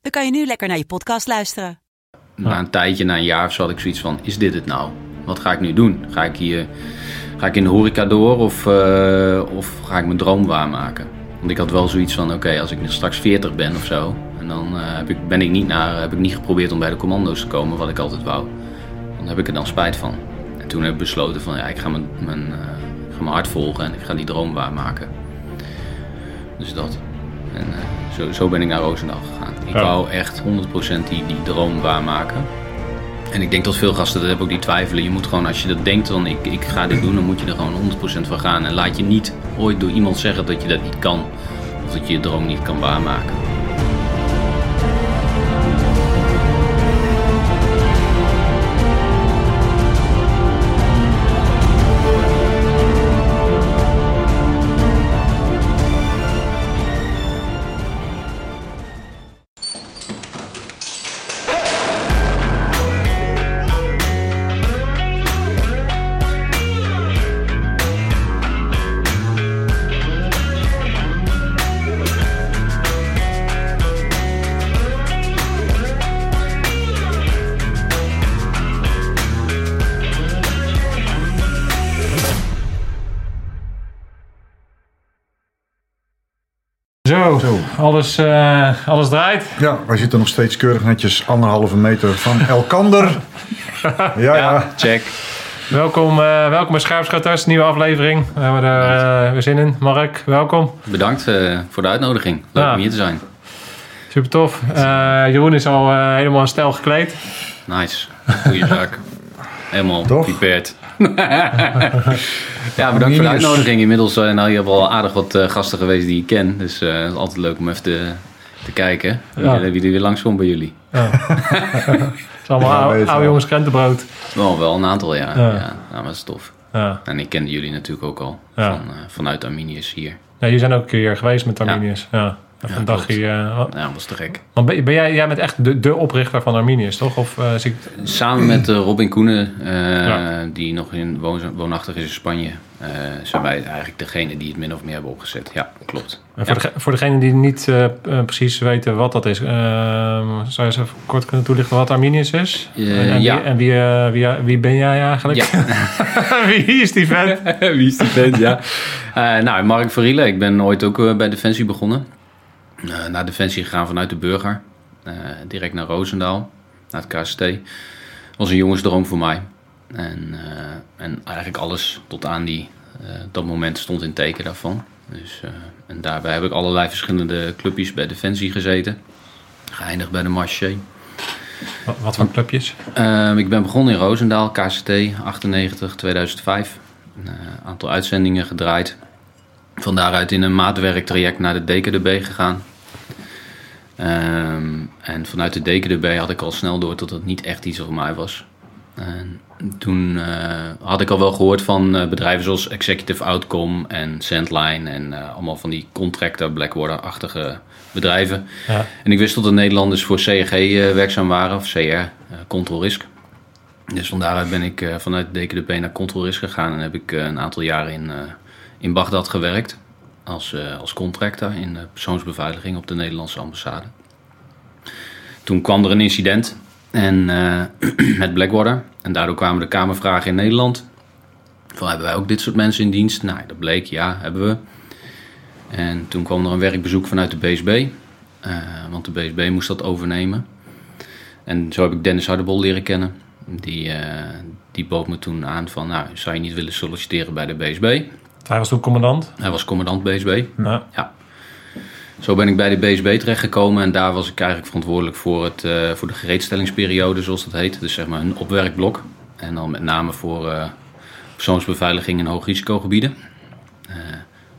dan kan je nu lekker naar je podcast luisteren. Na een tijdje, na een jaar of zo, had ik zoiets van: is dit het nou? Wat ga ik nu doen? Ga ik hier ga ik in de horeca door of, eh, of ga ik mijn droom waarmaken? Want ik had wel zoiets van: oké, als ik straks 40 ben of zo, en dan eh, heb ik, ben ik niet naar, heb ik niet geprobeerd om bij de commando's te komen, wat ik altijd wou. Dan heb ik er dan spijt van. En toen heb ik besloten: van ja, ik ga mijn, mijn, eh, ga mijn hart volgen en ik ga die droom waarmaken. Dus dat. En zo, zo ben ik naar Roosendaal gegaan. Ik Ja. wou echt 100% die, die droom waarmaken. En ik denk dat veel gasten dat hebben ook die twijfelen. Je moet gewoon, als je dat denkt, dan ik, ik ga dit doen, dan moet je er gewoon 100% van gaan. En laat je niet ooit door iemand zeggen dat je dat niet kan. Of dat je je droom niet kan waarmaken. Zo, Zo. Alles, eh, alles draait. Ja, wij zitten nog steeds keurig netjes anderhalve meter van elkander. Ja, ja. Check. Welkom, eh, welkom bij Schaapschutters, nieuwe aflevering. We hebben er eh, weer zin in. Mark, welkom. Bedankt eh, voor de uitnodiging. Leuk Ja. om hier te zijn. Super tof. Jeroen is al helemaal in stijl gekleed. Nice. Goeie zaak. Helemaal prepared. ja, bedankt voor de uitnodiging. Inmiddels zijn nou hier wel aardig wat eh, gasten geweest die ik ken. Dus eh, het is altijd leuk om even te, te kijken wie, Ja. er- wie er weer langskomt bij jullie. Het is allemaal Ja, oude, jongens krentenbrood. Wel, wel een aantal, ja. Ja. ja. ja maar dat is tof. Ja. En ik kende jullie natuurlijk ook al Ja. van, eh, vanuit Arminius hier. Ja, jullie zijn ook een keer geweest met Arminius. Ja. Even Ja, een dagje. eh, Ja, dat was te gek. want ben, ben jij, jij bent echt de, de oprichter van Arminius, toch? Of ik... Samen met eh, Robin Koenen, Ja. die nog in woon, woonachtig is in Spanje, zijn wij eigenlijk degene die het min of meer hebben opgezet. Ja, klopt. En voor, dege- voor degenen die niet precies weten wat dat is, zou je eens even kort kunnen toelichten wat Arminius is? En en, wie, en wie, wie, wie ben jij eigenlijk? Ja. wie is die vent? Wie is die vent, ja. Nou, Mark Verriele. Ik ben ooit ook bij Defensie begonnen. Eh, naar Defensie gegaan vanuit de Burger. Eh, direct naar Roosendaal, naar het KST. was een jongensdroom voor mij. En, eh, en eigenlijk alles tot aan die, dat moment stond in teken daarvan. Dus, en daarbij heb ik allerlei verschillende clubjes bij Defensie gezeten. Geëindigd bij de Marché. Wat, wat voor clubjes? Ehm, ik ben begonnen in Roosendaal, KCT, 98, 2005. Een aantal uitzendingen gedraaid. Van daaruit in een maatwerktraject naar de DKDB gegaan. Ehm, en vanuit de DKDB had ik al snel door dat het niet echt iets voor mij was. En toen eh, had ik al wel gehoord van eh, bedrijven zoals Executive Outcome en Sandline en eh, allemaal van die contractor Blackwater-achtige bedrijven. Ja. En ik wist dat de Nederlanders voor CRG werkzaam waren, of CR, Control Risk. Dus van daaruit ben ik vanuit DKDB naar Control Risk gegaan en heb ik een aantal jaren in, in Bagdad gewerkt. Als, eh, als contractor in persoonsbeveiliging op de Nederlandse ambassade. Toen kwam er een incident en, eh, met Blackwater. En daardoor kwamen de Kamervragen in Nederland. Van hebben wij ook dit soort mensen in dienst? Nou, dat bleek, ja, hebben we. En toen kwam er een werkbezoek vanuit de BSB. eh, want de BSB moest dat overnemen. En zo heb ik Dennis Hardebol leren kennen. Die, eh, die bood me toen aan van, nou, zou je niet willen solliciteren bij de BSB? Hij was toen commandant. Hij was commandant BSB. Ja. Ja. Zo ben ik bij de BSB terechtgekomen en daar was ik eigenlijk verantwoordelijk voor, het, eh, voor de gereedstellingsperiode, zoals dat heet. Dus zeg maar een opwerkblok. En dan met name voor eh, persoonsbeveiliging in hoogrisicogebieden. Eh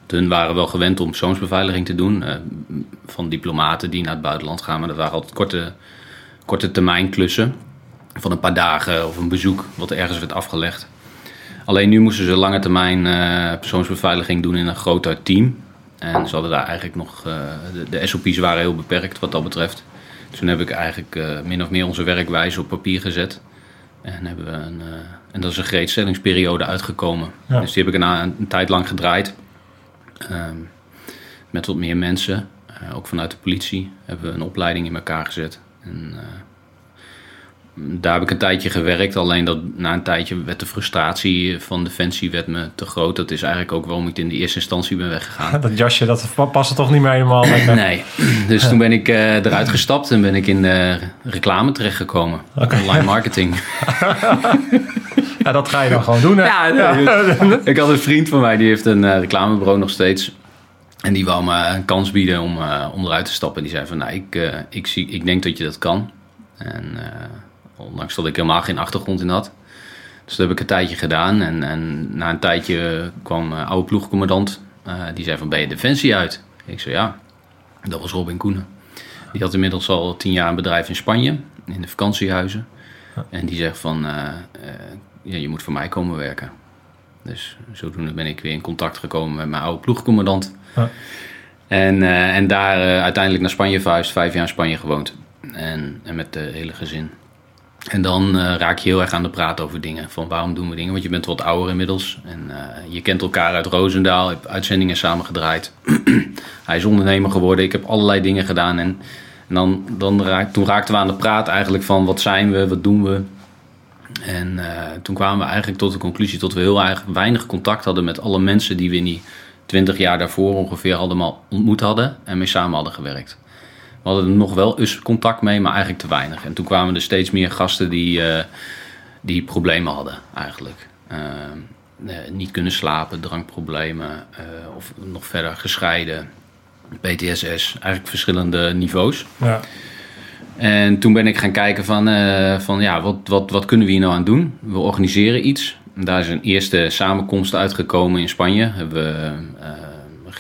hun waren wel gewend om persoonsbeveiliging te doen. van diplomaten die naar het buitenland gaan. Maar dat waren altijd korte, korte termijn klussen. Van een paar dagen of een bezoek wat ergens werd afgelegd. Alleen nu moesten ze lange termijn eh, persoonsbeveiliging doen in een groter team. En ze hadden daar eigenlijk nog... eh, de, de SOP's waren heel beperkt wat dat betreft. Toen heb ik eigenlijk eh, min of meer onze werkwijze op papier gezet. En, hebben we een, en dat is een gereedstellingsperiode uitgekomen. Ja. Dus die heb ik een, een, tijd lang gedraaid. Ehm, met wat meer mensen. Ook vanuit de politie hebben we een opleiding in elkaar gezet. En, daar heb ik een tijdje gewerkt. Alleen dat na een tijdje werd de frustratie van Defensie werd me te groot. Dat is eigenlijk ook waarom ik in de eerste instantie ben weggegaan. Dat jasje, dat past toch niet meer helemaal lekker. Nee, dus toen ben ik eh, eruit gestapt en ben ik in de reclame terechtgekomen. Online marketing. Ja, dat ga je dan gewoon doen, hè? Ja, nee, ik had een vriend van mij die heeft een eh, reclamebureau nog steeds. En die wou me een kans bieden om, om eruit te stappen. Die zei van, nou, ik, ik, zie, ik denk dat je dat kan. En ondanks dat ik helemaal geen achtergrond in had. Dus dat heb ik een tijdje gedaan. En, en na een tijdje kwam een oude ploegcommandant. eh, die zei van, ben je Defensie uit? Ik zei, ja. Dat was Robin Koenen. Die had inmiddels al tien jaar een bedrijf in Spanje. In de vakantiehuizen. En die zegt van, eh, eh, ja, je moet voor mij komen werken. Dus zodoende ben ik weer in contact gekomen met mijn oude ploegcommandant. Ja. En, eh, en daar eh, uiteindelijk naar Spanje verhuisd, vijf jaar in Spanje gewoond. En, en met het hele gezin. En dan eh, raak je heel erg aan de praat over dingen. Van waarom doen we dingen? Want je bent wat ouder inmiddels. En eh, je kent elkaar uit Roosendaal. Je hebt uitzendingen samen gedraaid. Hij is ondernemer geworden. Ik heb allerlei dingen gedaan. En, en dan, dan raak, toen raakten we aan de praat eigenlijk van wat zijn we? Wat doen we? En eh, toen kwamen we eigenlijk tot de conclusie dat we heel erg weinig contact hadden met alle mensen die we in die twintig jaar daarvoor ongeveer allemaal ontmoet hadden en mee samen hadden gewerkt. We hadden er nog wel eens contact mee, maar eigenlijk te weinig. En toen kwamen er steeds meer gasten die, eh, die problemen hadden eigenlijk. Eh, eh, niet kunnen slapen, drankproblemen eh, of nog verder gescheiden, PTSS, eigenlijk verschillende niveaus. Ja. En toen ben ik gaan kijken van, van ja, wat, wat, wat kunnen we hier nou aan doen? We organiseren iets. Daar is een eerste samenkomst uitgekomen in Spanje. Hebben we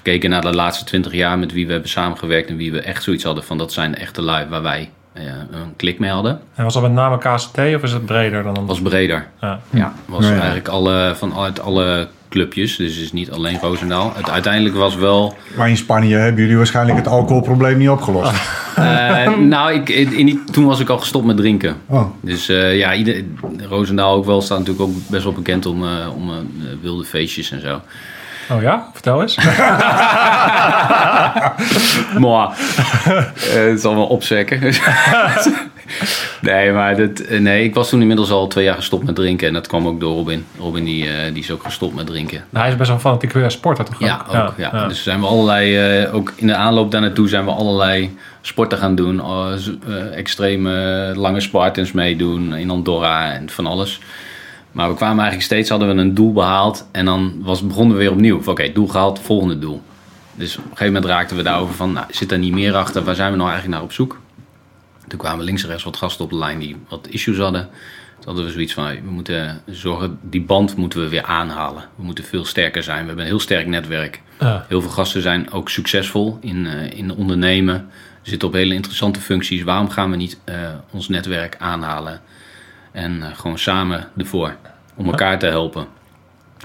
gekeken naar de laatste twintig jaar met wie we hebben samengewerkt en wie we echt zoiets hadden van dat zijn de echte lui waar wij eh, een klik mee hadden. En was dat met name KCT of is het breder dan Dat een... was breder. Ja. Ja, was Ja, ja. eigenlijk alle, vanuit alle clubjes. Dus het is niet alleen Roosendaal. Het uiteindelijk was wel Maar in Spanje hebben jullie waarschijnlijk het alcoholprobleem niet opgelost. Eh, nou, ik, in, die, toen was ik al gestopt met drinken. Oh, Dus eh, ja, ieder, Roosendaal ook wel staat natuurlijk ook best wel bekend om, eh, om wilde feestjes en zo. Oh ja? Vertel eens. Maar het is allemaal opzekken. nee, maar dat, eh, nee, ik was toen inmiddels al twee jaar gestopt met drinken. En dat kwam ook door Robin. Robin die, eh, die is ook gestopt met drinken. Nou, hij is best wel een fanatieke sporter toch? Ja, ook. Ja, Dus zijn we allerlei, eh, ook in de aanloop daar naartoe zijn we allerlei sporten gaan doen. Eh, extreme lange Spartans meedoen in Andorra en van alles. Maar we kwamen eigenlijk steeds, hadden we een doel behaald. En dan was, begonnen we weer opnieuw. Oké, doel gehaald, volgende doel. Dus op een gegeven moment raakten we daarover van, nou, zit er niet meer achter? Waar zijn we nou eigenlijk naar op zoek? Toen kwamen links en rechts wat gasten op de lijn die wat issues hadden. Toen hadden we zoiets van, we moeten zorgen, die band moeten we weer aanhalen. We moeten veel sterker zijn. We hebben een heel sterk netwerk. Ja. Heel veel gasten zijn ook succesvol in, eh, in ondernemen. Zitten op hele interessante functies. Waarom gaan we niet eh, ons netwerk aanhalen? En eh, gewoon samen ervoor. Om elkaar te helpen.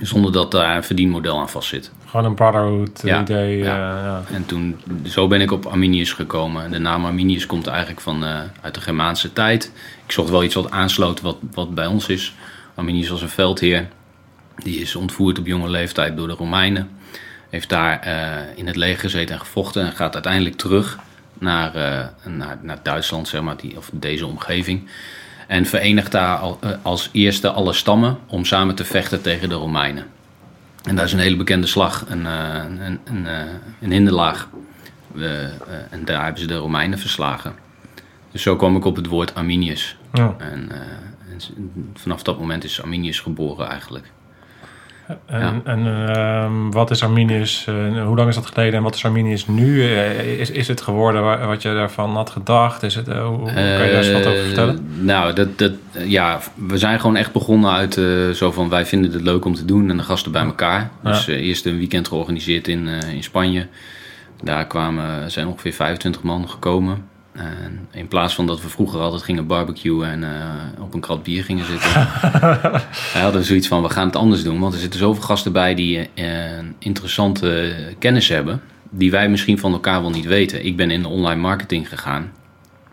Zonder dat daar een verdienmodel aan vast zit. Gewoon een brotherhood Ja, idee. ja. eh, ja. En toen, zo ben ik op Arminius gekomen. De naam Arminius komt eigenlijk van, eh, uit de Germaanse tijd. Ik zocht wel iets wat aansloot wat, wat bij ons is. Arminius was een veldheer. Die is ontvoerd op jonge leeftijd door de Romeinen. Heeft daar in het leger gezeten en gevochten. En gaat uiteindelijk terug naar, naar, naar Duitsland, zeg maar, die, of deze omgeving. En verenigt daar eh, als eerste alle stammen om samen te vechten tegen de Romeinen. En daar is een hele bekende slag, een, eh, een, een, eh, een hinderlaag. En daar hebben ze de Romeinen verslagen. Dus zo kwam ik op het woord Arminius. Ja. En, vanaf dat moment is Arminius geboren eigenlijk. En, Ja. en ehm, wat is Arminius, eh, hoe lang is dat geleden en wat is Arminius nu? Eh, is, is het geworden wa- wat je daarvan had gedacht? Is het, eh, hoe, hoe- kan je daar eens wat over vertellen? Nou, dat, dat, ja, we zijn gewoon echt begonnen uit zo van wij vinden het leuk om te doen en de gasten bij elkaar. Dus eerst een weekend georganiseerd in, in Spanje. Daar kwamen, zijn ongeveer 25 man gekomen. En in plaats van dat we vroeger altijd gingen barbecuen en eh, op een krat bier gingen zitten, wij hadden zoiets van we gaan het anders doen. Want er zitten zoveel gasten bij die eh, interessante kennis hebben, die wij misschien van elkaar wel niet weten. Ik ben in de online marketing gegaan.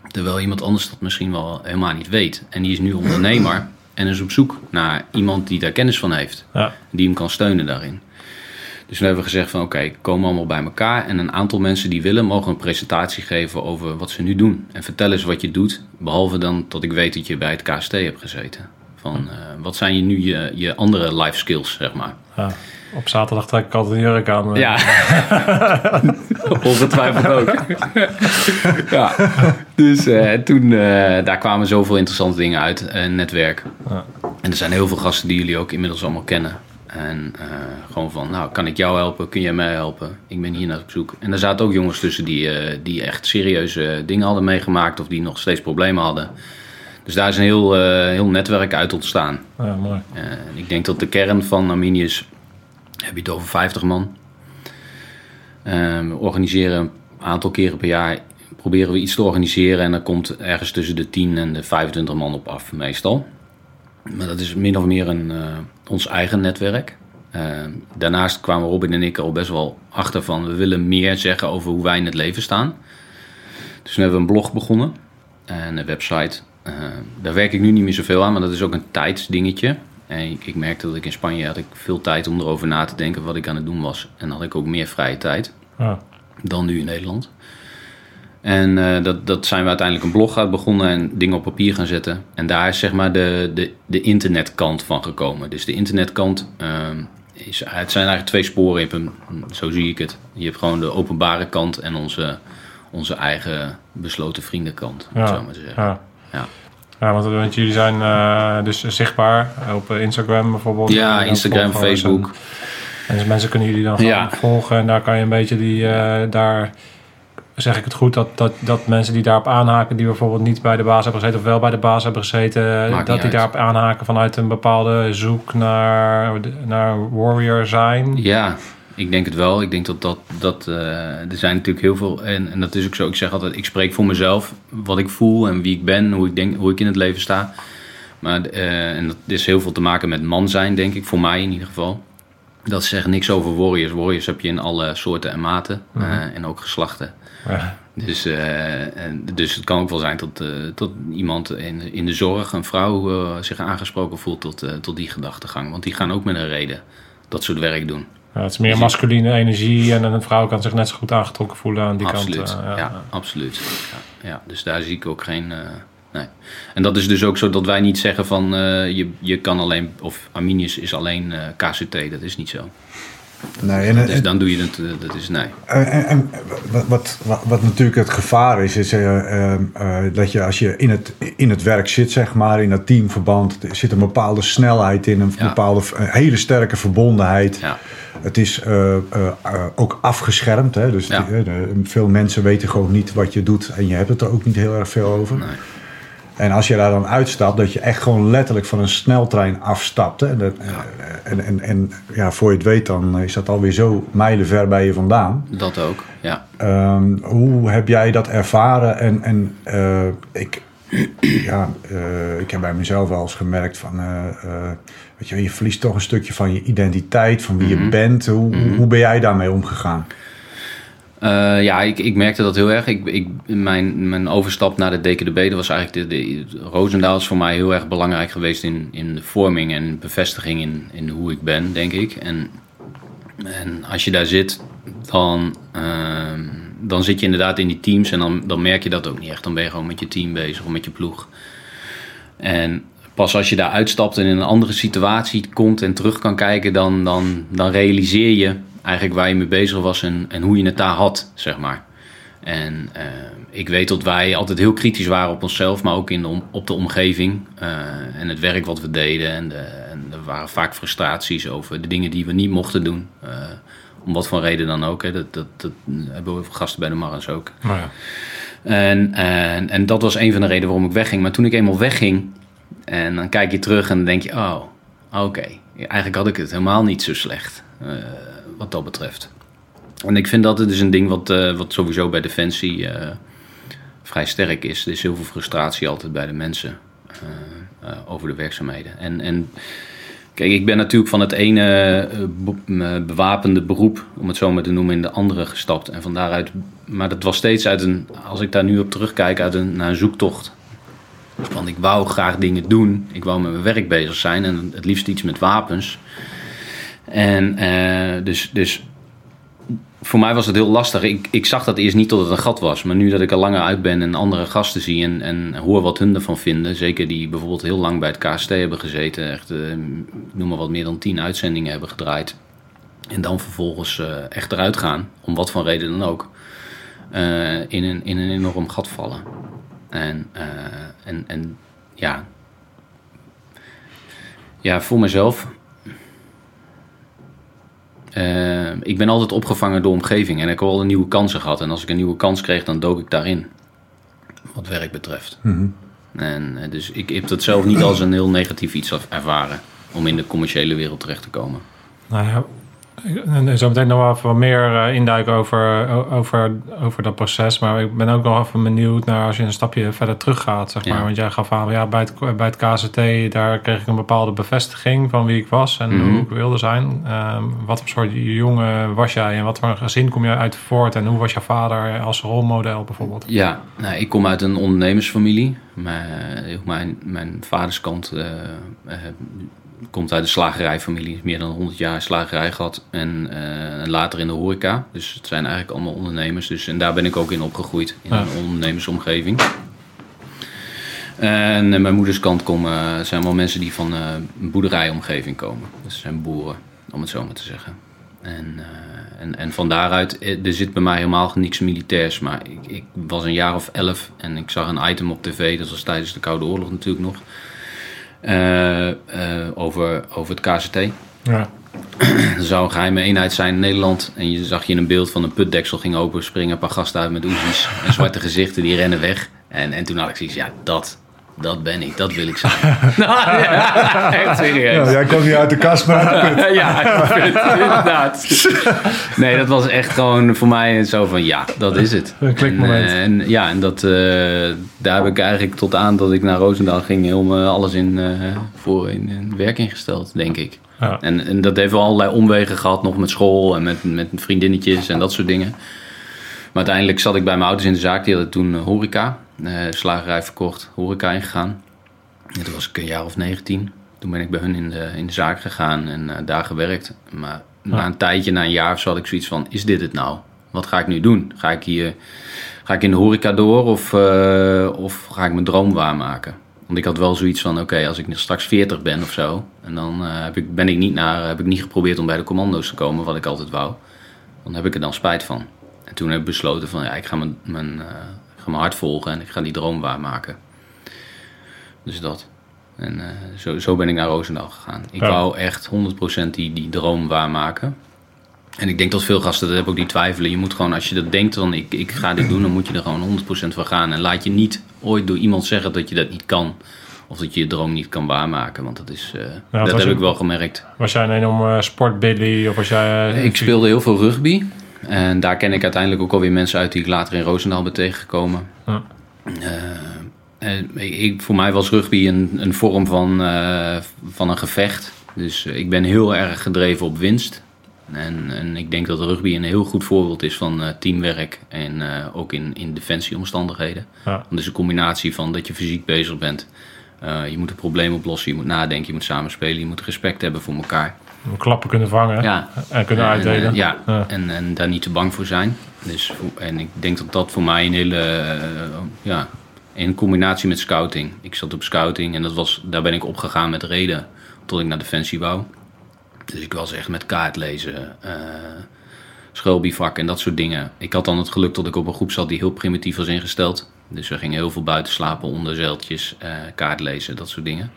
Terwijl iemand anders dat misschien wel helemaal niet weet. En die is nu ondernemer en is op zoek naar iemand die daar kennis van heeft. Ja. Die hem kan steunen daarin. Dus toen hebben we gezegd van oké, komen allemaal bij elkaar. En een aantal mensen die willen mogen een presentatie geven over wat ze nu doen. En vertel eens wat je doet. Behalve dan dat ik weet dat je bij het KST hebt gezeten. Van eh, wat zijn je nu je, je andere life skills, zeg maar. Ja. Op zaterdag trek ik altijd een jurk aan. eh. Ja, ongetwijfeld ook. ja, dus eh, toen, daar kwamen zoveel interessante dingen uit. netwerk. Ja. En er zijn heel veel gasten die jullie ook inmiddels allemaal kennen. En eh, gewoon van, nou, kan ik jou helpen? Kun jij mij helpen? Ik ben hier naar op zoek. En er zaten ook jongens tussen die, eh, die echt serieuze dingen hadden meegemaakt. Of die nog steeds problemen hadden. Dus daar is een heel, eh, heel netwerk uit ontstaan. Ja, mooi. Eh, ik denk dat de kern van Arminius, heb je het over 50 man. Eh, we organiseren een aantal keren per jaar, proberen we iets te organiseren. En dan komt ergens tussen de 10 en de 25 man op af, meestal. Maar dat is min of meer een, eh, ons eigen netwerk. Eh, daarnaast kwamen Robin en ik er al best wel achter van... we willen meer zeggen over hoe wij in het leven staan. Dus toen hebben we een blog begonnen en een website. Eh, daar werk ik nu niet meer zoveel aan, maar dat is ook een tijdsdingetje. En ik, ik merkte dat ik in Spanje had ik veel tijd om erover na te denken wat ik aan het doen was. En had ik ook meer vrije tijd Ja. dan nu in Nederland. En eh, dat, dat zijn we uiteindelijk een blog uit begonnen en dingen op papier gaan zetten. En daar is zeg maar de, de, de internetkant van gekomen. Dus de internetkant, ehm, is, het zijn eigenlijk twee sporen. Je hebt een, zo zie ik het. Je hebt gewoon de openbare kant en onze, onze eigen besloten vriendenkant. Ja. maar zeggen. Ja. Ja. Ja, want, want jullie zijn eh, dus zichtbaar op eh, Instagram bijvoorbeeld. Ja, Instagram, Facebook. En, en dus mensen kunnen jullie dan gaan Ja. volgen en daar kan je een beetje die, eh, daar zeg ik het goed, dat, dat, dat mensen die daarop aanhaken, die bijvoorbeeld niet bij de baas hebben gezeten of wel bij de baas hebben gezeten, Maakt dat die daarop aanhaken vanuit een bepaalde zoek naar, naar warrior zijn. Ja, ik denk het wel. Ik denk dat dat. dat eh, er zijn natuurlijk heel veel. En, en dat is ook zo. Ik zeg altijd: ik spreek voor mezelf. Wat ik voel en wie ik ben. Hoe ik, denk, hoe ik in het leven sta. Maar eh, en dat is heel veel te maken met man zijn, denk ik. Voor mij in ieder geval. Dat zegt niks over warriors. Warriors heb je in alle soorten en maten. eh, en ook geslachten. Ja. Dus, eh, en, dus het kan ook wel zijn dat, eh, dat iemand in, in de zorg, een vrouw, eh, zich aangesproken voelt tot, tot die gedachtegang. Want die gaan ook met een reden dat soort werk doen. Ja, het is meer masculine energie en een vrouw kan zich net zo goed aangetrokken voelen aan die absoluut. kant. ja, ja. absoluut. Ja, ja, dus daar zie ik ook geen. nee. En dat is dus ook zo dat wij niet zeggen van je, je kan alleen, of Arminius is alleen KCT. Dat is niet zo. Nee, en, Dus dan doe je het, eh, dat is nee. En, en- wat, wat, wat, natuurlijk het gevaar is, is eh, eh, eh, dat je als je in het, in het werk zit, zeg maar, in dat teamverband, er zit een bepaalde snelheid in, een Ja. bepaalde een hele sterke verbondenheid. Ja, Het is ook afgeschermd. Hè? Dus Ja. die- de- veel mensen weten gewoon niet wat je doet en je hebt het er ook niet heel erg veel over. nee. En als je daar dan uitstapt, dat je echt gewoon letterlijk van een sneltrein afstapt. Hè? Dat, eh, En, en, en ja, voor je het weet, dan is dat alweer zo mijlenver bij je vandaan. Dat ook. Ja. Ehm, hoe heb jij dat ervaren? En, en eh, ik, ja, eh, ik heb bij mezelf wel eens gemerkt van, weet je, je verliest toch een stukje van je identiteit, van wie je bent. Hoe, hoe ben jij daarmee omgegaan? Eh, ja, ik, ik merkte dat heel erg. Ik, ik, mijn, mijn overstap naar de DKDB, was eigenlijk de, de, Roosendaal is voor mij heel erg belangrijk geweest in, in de vorming en bevestiging in, in hoe ik ben, denk ik. En, en als je daar zit, dan, ehm, dan zit je inderdaad in die teams en dan, dan merk je dat ook niet echt. Dan ben je gewoon met je team bezig of met je ploeg. En pas als je daar uitstapt en in een andere situatie komt en terug kan kijken, dan, dan, dan realiseer je eigenlijk waar je mee bezig was en, en hoe je het daar had, zeg maar. En eh, ik weet dat wij altijd heel kritisch waren op onszelf, maar ook in de om- op de omgeving eh, en het werk wat we deden en de, en er waren vaak frustraties over de dingen die we niet mochten doen. Eh, om wat voor reden dan ook. Hè. Dat, dat, dat hebben we gasten bij de Marans ook. Maar ja. En, en, en dat was een van de redenen waarom ik wegging. Maar toen ik eenmaal wegging, en dan kijk je terug en dan denk je: oh, oké, eigenlijk had ik het helemaal niet zo slecht. Wat dat betreft. En ik vind dat het dus een ding wat, eh, wat sowieso bij Defensie eh, vrij sterk is. Er is heel veel frustratie altijd bij de mensen eh, over de werkzaamheden. En, en kijk, ik ben natuurlijk van het ene be- bewapende beroep, om het zo maar te noemen, in de andere gestapt. En van daaruit, maar dat was steeds uit een, als ik daar nu op terugkijk, uit een, naar een zoektocht. Want ik wou graag dingen doen. Ik wou met mijn werk bezig zijn en het liefst iets met wapens. En eh, dus, dus voor mij was het heel lastig. Ik, ik zag dat eerst niet tot het een gat was. Maar nu dat ik er langer uit ben en andere gasten zie en, en hoor wat hun ervan vinden. Zeker die bijvoorbeeld heel lang bij het KST hebben gezeten. Echt, eh, noem maar wat, meer dan tien uitzendingen hebben gedraaid. En dan vervolgens eh, echt eruit gaan, om wat voor reden dan ook. in, een, in een enorm gat vallen. En, en, en ja. Ja, voor mezelf eh, ik ben altijd opgevangen door omgeving en ik heb al nieuwe kansen gehad. En als ik een nieuwe kans kreeg, dan dook ik daarin. Wat werk betreft. En eh, dus ik heb dat zelf niet als een heel negatief iets ervaren. Om in de commerciële wereld terecht te komen. Nou ja, en zo meteen nog wel even wat meer eh, induiken over, over, over dat proces. Maar ik ben ook nog even benieuwd naar als je een stapje verder terug gaat. Zeg maar. Ja. Want jij gaf aan, ja, bij, het, bij het KCT, daar kreeg ik een bepaalde bevestiging van wie ik was en Mhm. hoe ik wilde zijn. Ehm, wat voor soort jongen was jij en wat voor een gezin kom je uit voort? En hoe was jouw vader als rolmodel bijvoorbeeld? Ja, nou, ik kom uit een ondernemersfamilie. Mijn, mijn, mijn vaders kant eh, eh, komt uit een slagerijfamilie. Meer dan 100 jaar slagerij gehad. En eh, later in de horeca. Dus het zijn eigenlijk allemaal ondernemers. Dus, en daar ben ik ook in opgegroeid. In Ja. een ondernemersomgeving. En eh, mijn moeders kant komen, eh, zijn wel mensen die van een boerderijomgeving komen. Dus zijn boeren, om het zo maar te zeggen. En, en, en van daaruit, er zit bij mij helemaal niks militairs. Maar ik, ik was een jaar of elf en ik zag een item op tv, dat was tijdens de Koude Oorlog natuurlijk nog. Eh, eh, over, over het KCT. Ja. Er zou een geheime eenheid zijn in Nederland. En je zag je in een beeld van een putdeksel ging open, springen een paar gasten uit met oezes. En zwarte gezichten, die rennen weg. En, en toen had ik zoiets, ja, dat, dat ben ik, dat wil ik zijn. nou, ja, echt serieus. Ja, jij kwam niet uit de kast, maar uit de put. ja, inderdaad. Nee, dat was echt gewoon voor mij zo van ja, dat is het. Een klikmoment. En, eh, en ja, en dat, eh, daar heb ik eigenlijk tot aan dat ik naar Roosendaal ging heel me alles in, eh, voor in, in werking gesteld, denk ik. Ja. En, en dat heeft wel allerlei omwegen gehad, nog met school en met, met vriendinnetjes en dat soort dingen. Maar uiteindelijk zat ik bij mijn ouders in de zaak. Die hadden toen horeca, eh, slagerij verkocht, horeca ingegaan. En toen was ik een jaar of 19. Toen ben ik bij hun in de, in de zaak gegaan en eh, daar gewerkt. Maar na een tijdje, na een jaar of zo, had ik zoiets van: is dit het nou? Wat ga ik nu doen? Ga ik hier ga ik in de horeca door of, eh, of ga ik mijn droom waarmaken? Want ik had wel zoiets van: oké, als ik straks 40 ben of zo, en dan heb ik, ben ik niet naar, heb ik niet geprobeerd om bij de commando's te komen, wat ik altijd wou. Dan heb ik er dan spijt van. En toen heb ik besloten van ja, ik ga mijn, mijn, ga mijn hart volgen en ik ga die droom waarmaken. Dus dat. En eh, zo, zo ben ik naar Roosendaal gegaan. Ik Ja. wou echt 100% die, die droom waarmaken. En ik denk dat veel gasten dat hebben ook die twijfelen. Je moet gewoon, als je dat denkt, dan ik, ik ga dit doen, dan moet je er gewoon 100% voor gaan. En laat je niet ooit door iemand zeggen dat je dat niet kan. Of dat je je droom niet kan waarmaken. Want dat is, eh, dat heb je- ik wel gemerkt. Was jij een enorme sportbilly of was jij... Ik speelde heel veel rugby. En daar ken ik uiteindelijk ook alweer mensen uit die ik later in Roosendaal ben tegengekomen. Ja. Eh, ik, voor mij was rugby een, een vorm van, eh, van een gevecht. Dus eh, ik ben heel erg gedreven op winst. En, en ik denk dat rugby een heel goed voorbeeld is van teamwerk. En ook in, in defensieomstandigheden. Ja. Is een combinatie van dat je fysiek bezig bent. Je moet een probleem oplossen, je moet nadenken, je moet samenspelen, je moet respect hebben voor elkaar. Klappen kunnen vangen Ja. en kunnen uitdelen. En, eh, ja, Ja. En, en daar niet te bang voor zijn. Dus, en ik denk dat dat voor mij een hele, eh, ja, in combinatie met scouting. Ik zat op scouting en dat was, daar ben ik opgegaan met reden tot ik naar Defensie wou. Dus ik was echt met kaart lezen, eh schoolbivak en dat soort dingen. Ik had dan het geluk dat ik op een groep zat die heel primitief was ingesteld. Dus we gingen heel veel buiten slapen, onder zeiltjes, eh, kaart lezen, dat soort dingen.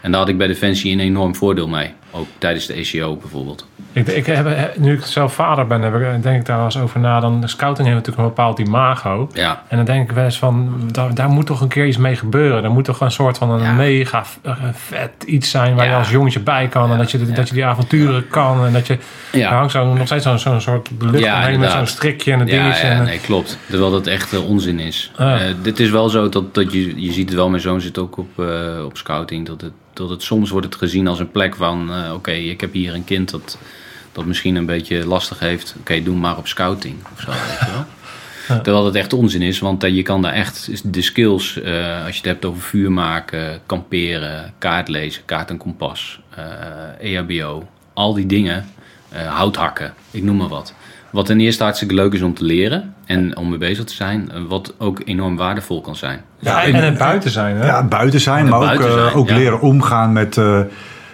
En daar had ik bij Defensie een enorm voordeel mee. Ook tijdens de ECO bijvoorbeeld. Ik, ik heb, nu ik zelf vader ben, heb ik, denk ik daar wel eens over na. Dan, de scouting heeft natuurlijk een bepaald imago. Ja, En dan denk ik wel eens van, daar, daar moet toch een keer iets mee gebeuren. Er moet toch een soort van een Ja. mega eh, vet iets zijn waar je als jongetje bij kan. En dat je, dat je die avonturen kan. En dat je, er ja. hangt zo, nog steeds zo'n zo'n soort lucht omheen met zo'n strikje en een dingetje. ja, en, nee, klopt. Terwijl dat echt eh, onzin is. Eh, dit is wel zo dat, dat je, je ziet het wel, mijn zoon zit ook op, eh, op scouting, dat het, dat het soms wordt het gezien als een plek van, eh, oké, ik heb hier een kind dat, dat misschien een beetje lastig heeft. Oké, doe maar op scouting of zo, weet je wel. Terwijl het echt onzin is, want eh, je kan daar echt de skills, eh, als je het hebt over vuur maken, kamperen, kaart lezen, kaart en kompas, eh, EHBO, al die dingen, eh, hout hakken, ik noem maar wat. Wat ten eerste hartstikke leuk is om te leren en om mee bezig te zijn, wat ook enorm waardevol kan zijn. ja, en het buiten zijn. Hè? Ja, buiten zijn, maar ook, buiten zijn, ook ja. leren omgaan met, eh,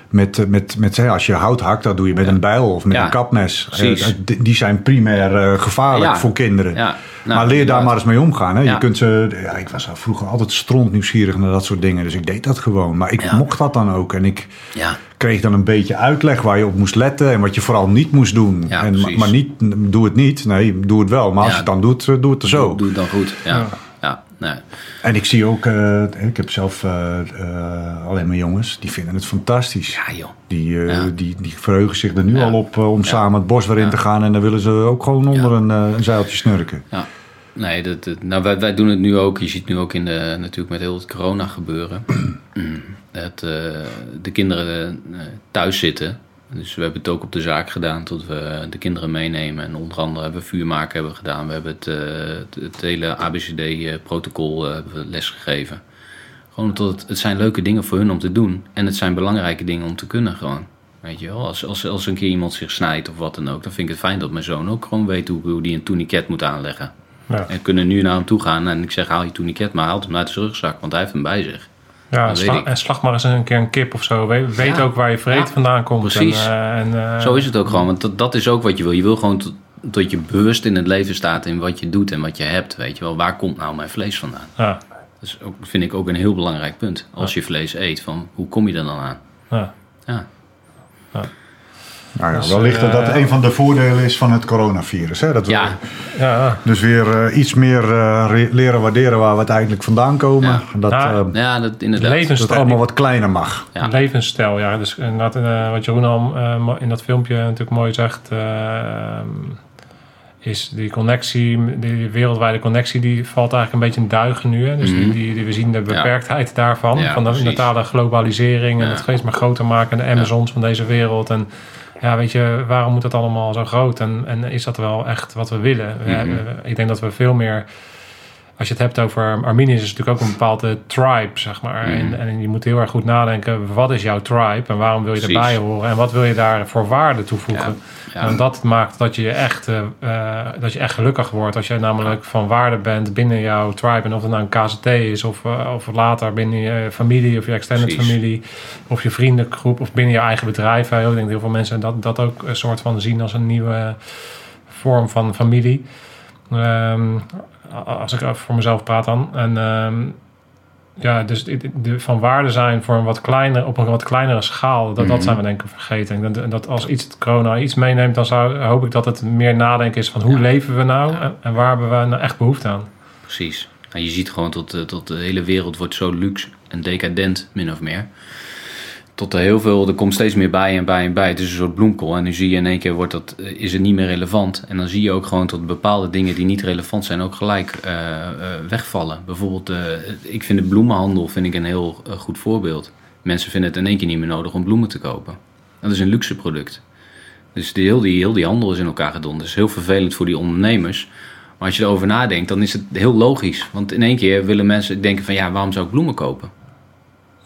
met, met, met zeg, als je hout hakt, dat doe je met een bijl of met Ja, een kapmes. precies. Eh, d- die zijn primair eh, gevaarlijk Ja. voor kinderen. Ja, nou, maar leer daar maar eens mee omgaan. Hè. Je kunt ze, ja, ik was vroeger altijd stront nieuwsgierig naar dat soort dingen. Dus ik deed dat gewoon. Maar ik Ja. mocht dat dan ook. En ik Ja, kreeg dan een beetje uitleg waar je op moest letten. En wat je vooral niet moest doen. Ja, en, maar niet, doe het niet. Nee, doe het wel. Maar als je het dan doet, eh, doe het er zo. doe, doe het dan goed. Ja. Nee. En ik zie ook, eh, ik heb zelf eh, eh, alleen maar jongens, die vinden het fantastisch. ja joh. Die, Ja. die, die verheugen zich er nu Ja. al op om samen het bos weer in te gaan. En dan willen ze ook gewoon onder een, een zeiltje snurken. Ja. Nee, dat, dat- nou, wij, wij doen het nu ook. Je ziet nu ook in de, natuurlijk met heel het corona gebeuren. dat eh, de kinderen thuis zitten. Dus we hebben het ook op de zaak gedaan tot we de kinderen meenemen. En onder andere hebben we vuurmaken hebben gedaan. We hebben het, eh, het, hele ABCD-protocol eh, hebben we lesgegeven. Gewoon omdat het, het zijn leuke dingen voor hun om te doen. En het zijn belangrijke dingen om te kunnen gewoon. Weet je wel, als, als, als een keer iemand zich snijdt of wat dan ook, dan vind ik het fijn dat mijn zoon ook gewoon weet hoe, hoe die een tourniquet moet aanleggen. Ja. En kunnen nu naar hem toe gaan en ik zeg haal je tourniquet, maar haal hem uit zijn rugzak, want hij heeft hem bij zich. Ja, en slag maar eens een keer een kip of zo. We- Weet Ja. ook waar je vreet Ja, vandaan komt. precies. En, eh, en, eh, Zo is het ook gewoon, want dat, dat is ook wat je wil. Je wil gewoon tot- dat je bewust in het leven staat in wat je doet en wat je hebt. Weet je wel, waar komt nou mijn vlees vandaan? Ja, Dat is ook, vind ik ook een heel belangrijk punt. Als je vlees eet, van hoe kom je er dan aan? ja. Ja, Nou ja, Dus, wellicht dat dat eh, een van de voordelen is van het coronavirus. Hè? Dat we ja, ja. dus weer eh, iets meer eh, re- leren waarderen waar we het eigenlijk vandaan komen. Ja. Dat, Ja. eh, ja dat inderdaad. dat Levensstijl. het allemaal wat kleiner mag. Ja. Levensstijl, ja. Dus inderdaad, eh, wat Jeroen al eh, in dat filmpje natuurlijk mooi zegt... is die connectie, die wereldwijde connectie, die valt eigenlijk een beetje in duigen nu. Hè? Dus die, Mhm. die, die- we zien de beperktheid daarvan. Ja, van de precies. totale globalisering en Ja. het steeds maar groter maken. En de Amazons van deze wereld. En ja, weet je, waarom moet dat allemaal zo groot? En, en is dat wel echt wat we willen? Mhm. we- ik denk dat we veel meer... Als je het hebt over Arminius, is het natuurlijk ook een bepaalde tribe, zeg maar. Mhm. En, en je moet heel erg goed nadenken, wat is jouw tribe en waarom wil je Precies. erbij horen? En wat wil je daar voor waarde toevoegen? Ja. En dat maakt dat je echt, eh, eh, dat je echt gelukkig wordt. Als je namelijk van waarde bent binnen jouw tribe. En of het nou een KZT is of, eh, of later binnen je familie of je extended Precies. familie. Of je vriendengroep of binnen je eigen bedrijf. Ik denk dat heel veel mensen dat, dat ook een soort van zien als een nieuwe vorm van familie. Ehm, als ik voor mezelf praat dan. En ehm, ja, dus de, van waarde zijn voor een wat kleiner, op een wat kleinere schaal, dat, dat Mhm. zijn we denk ik vergeten. Denk dat, dat als iets het corona iets meeneemt, dan zou, hoop ik dat het meer nadenken is van hoe Ja. leven we nou Ja. en, en waar hebben we nou echt behoefte aan. Precies. En je ziet gewoon tot, eh, tot de hele wereld wordt zo luxe en decadent, min of meer. Tot er heel veel, er komt steeds meer bij en bij en bij. Het is een soort bloemkool. En nu zie je in één keer, wordt dat, eh, is het niet meer relevant. En dan zie je ook gewoon tot bepaalde dingen die niet relevant zijn, ook gelijk eh, eh, wegvallen. Bijvoorbeeld, ik vind de bloemenhandel vind ik een heel goed voorbeeld. Mensen vinden het in één keer niet meer nodig om bloemen te kopen. Dat is een luxe product. Dus die, heel, die, heel die handel is in elkaar gedonderd. Dat is heel vervelend voor die ondernemers. Maar als je erover nadenkt, dan is het heel logisch. Want in één keer willen mensen denken van ja, waarom zou ik bloemen kopen?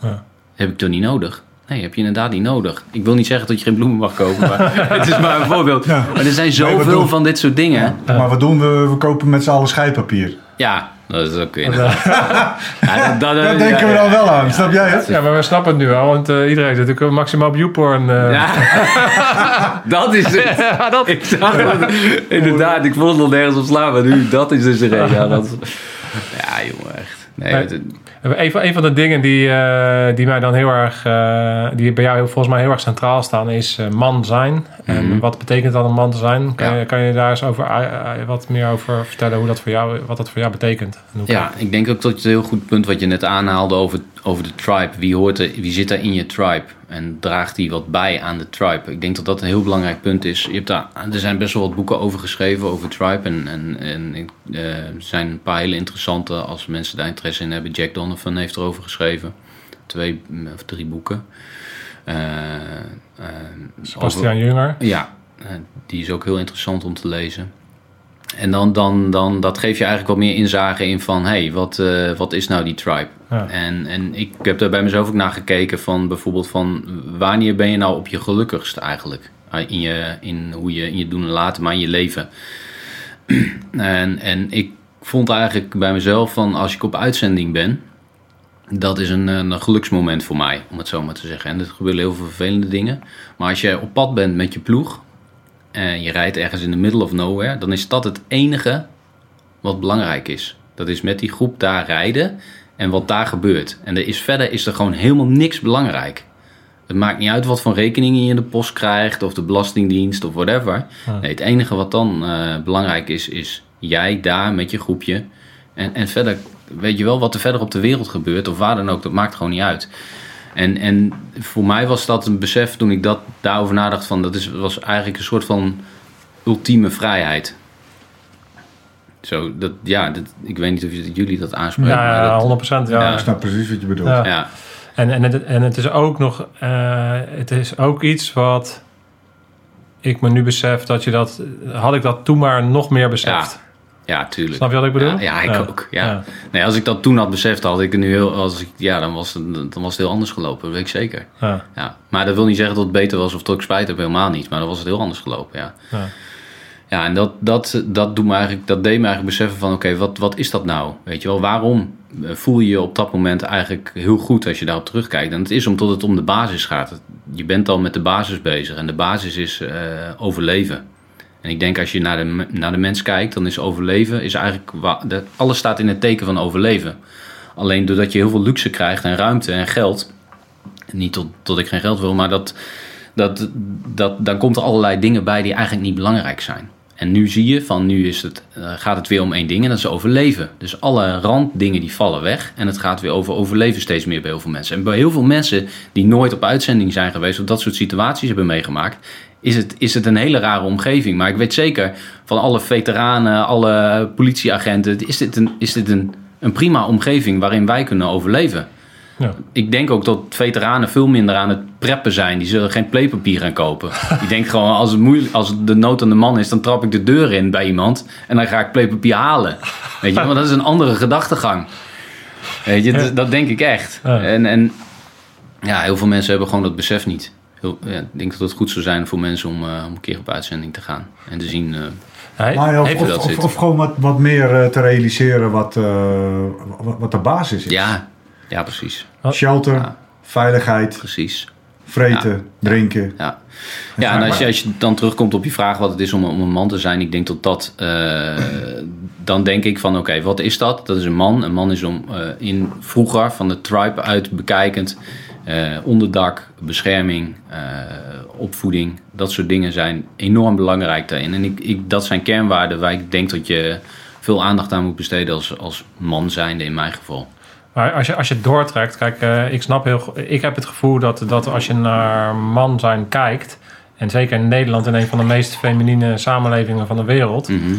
Ja. Heb ik toch niet nodig? Nee, heb je inderdaad niet nodig. Ik wil niet zeggen dat je geen bloemen mag kopen, maar het is maar een voorbeeld. Ja. Maar er zijn zoveel van dit soort dingen. Maar wat doen we? We kopen met z'n allen scheidpapier. Ja, dat is ook weer. Ja, dat, dat- Daar denken we ja, dan wel aan, snap jij het? Ja, maar we snappen het nu al, want eh, iedereen zit natuurlijk maximaal op YouPorn. eh. Ja, dat is het. Ja, dat, Ik zag. Inderdaad, ik vond het nog nergens op slaan, maar nu, dat is dus de reden. Ja, dat, ja jongen, echt. Nee, Nee. het- Een van, een van de dingen die, eh, die mij dan heel erg, eh, die bij jou volgens mij heel erg centraal staan, is eh, man zijn. En Mhm. wat betekent dat een man te zijn? Kan, Ja. je, kan je daar eens over, wat meer over vertellen hoe dat voor jou, wat dat voor jou betekent? Ja, ik denk ook dat het een heel goed punt wat je net aanhaalde over, over de tribe. Wie, hoort er, wie zit daar in je tribe? En draagt die wat bij aan de tribe? Ik denk dat dat een heel belangrijk punt is. Je hebt daar, er zijn best wel wat boeken over geschreven, over tribe. En, en, en eh, er zijn een paar hele interessante, als mensen daar interesse in hebben. Jack Donovan heeft erover geschreven. Twee mm, of drie boeken. Eh, Sebastian Junger. ja, die is ook heel interessant om te lezen. En dan, dan, dan dat geeft je eigenlijk wat meer inzage in van... hé, hey, wat, eh, wat is nou die tribe? Ja. En, en ik heb daar bij mezelf ook naar gekeken van bijvoorbeeld van... wanneer ben je nou op je gelukkigst eigenlijk? Ah, In, je, in hoe je in je doen en laten, maar in je leven. en, en ik vond eigenlijk bij mezelf van als ik op uitzending ben... Dat is een, een geluksmoment voor mij, om het zo maar te zeggen. En er gebeuren heel veel vervelende dingen. Maar als je op pad bent met je ploeg en je rijdt ergens in the middle of nowhere, dan is dat het enige wat belangrijk is. Dat is met die groep daar rijden en wat daar gebeurt. En er is, verder is er gewoon helemaal niks belangrijk. Het maakt niet uit wat voor rekeningen je in de post krijgt, of de belastingdienst of whatever. Nee, het enige wat dan eh, belangrijk is, is jij daar met je groepje. En, en verder, weet je wel, wat er verder op de wereld gebeurt, of waar dan ook, dat maakt gewoon niet uit. En, en voor mij was dat een besef toen ik dat daarover nadacht van dat is, was eigenlijk een soort van ultieme vrijheid. Zo, dat, ja, dat, ik weet niet of jullie dat aanspreken. maar Ja, dat- 100%. Ja. Ja. Ik snap precies wat je bedoelt. Ja. ja, En, en, het, en het is ook nog, eh, het is ook iets wat ik me nu besef dat je dat, had ik dat toen maar nog meer beseft. ja, tuurlijk. Snap je wat ik bedoel? Ja, ja, ik Ja. ook. Ja. Ja. Nee, als ik dat toen had beseft, had ik nu heel, als ik, ja, dan was, het, dan was het heel anders gelopen, dat weet ik zeker. Ja. Ja. Maar dat wil niet zeggen dat het beter was of dat ik spijt heb, helemaal niet. Maar dan was het heel anders gelopen, ja. Ja. Ja, en dat, dat, dat, doet me eigenlijk, dat deed me eigenlijk beseffen van... oké, wat, wat is dat nou? Weet je wel, waarom eh, voel je je op dat moment eigenlijk heel goed als je daarop terugkijkt? En het is omdat het om de basis gaat. Je bent al met de basis bezig en de basis is eh, overleven. En ik denk als je naar de, naar de mens kijkt, dan is overleven... Is eigenlijk, alles staat in het teken van overleven. Alleen doordat je heel veel luxe krijgt en ruimte en geld... Niet tot, tot ik geen geld wil, maar dat, dat, dat, dan komt er allerlei dingen bij die eigenlijk niet belangrijk zijn. En nu zie je van nu is het, eh, gaat het weer om één ding en dat is overleven. Dus alle randdingen die vallen weg en het gaat weer over overleven steeds meer bij heel veel mensen. En bij heel veel mensen die nooit op uitzending zijn geweest of dat soort situaties hebben meegemaakt, is het, is het een hele rare omgeving. Maar ik weet zeker van alle veteranen, alle politieagenten, is dit een, is dit een, een prima omgeving waarin wij kunnen overleven. Ja. Ik denk ook dat veteranen veel minder aan het preppen zijn. Die zullen geen playpapier gaan kopen. Die denken gewoon, als, het moeilijk, als de nood aan de man is, dan trap ik de deur in bij iemand. En dan ga ik playpapier halen. Weet je, want dat is een andere gedachtegang. Weet je, dat, dat denk ik echt. Ja. En, en ja, heel veel mensen hebben gewoon dat besef niet. Heel, ja, ik denk dat het goed zou zijn voor mensen om, eh, om een keer op uitzending te gaan. En te zien... eh, Maar of, of, gewoon wat, wat meer eh, te realiseren wat, eh, wat, wat de basis is. ja, ja, precies. Shelter, Ja. veiligheid, Precies. vreten, drinken. Ja, ja en als je, als je dan terugkomt op je vraag wat het is om, om een man te zijn, ik denk dat dat. eh, dan denk ik van: oké, wat is dat? Dat is een man. Een man is om eh, in vroeger van de tribe uit bekijkend. eh, onderdak, bescherming, eh, opvoeding, dat soort dingen zijn enorm belangrijk daarin. En ik, ik, dat zijn kernwaarden waar ik denk dat je veel aandacht aan moet besteden als, als man zijnde in mijn geval. Maar als je, als je doortrekt, kijk, eh, ik snap heel Ik heb het gevoel dat, dat als je naar man zijn kijkt, en zeker in Nederland, in een van de meest feminine samenlevingen van de wereld, Mhm.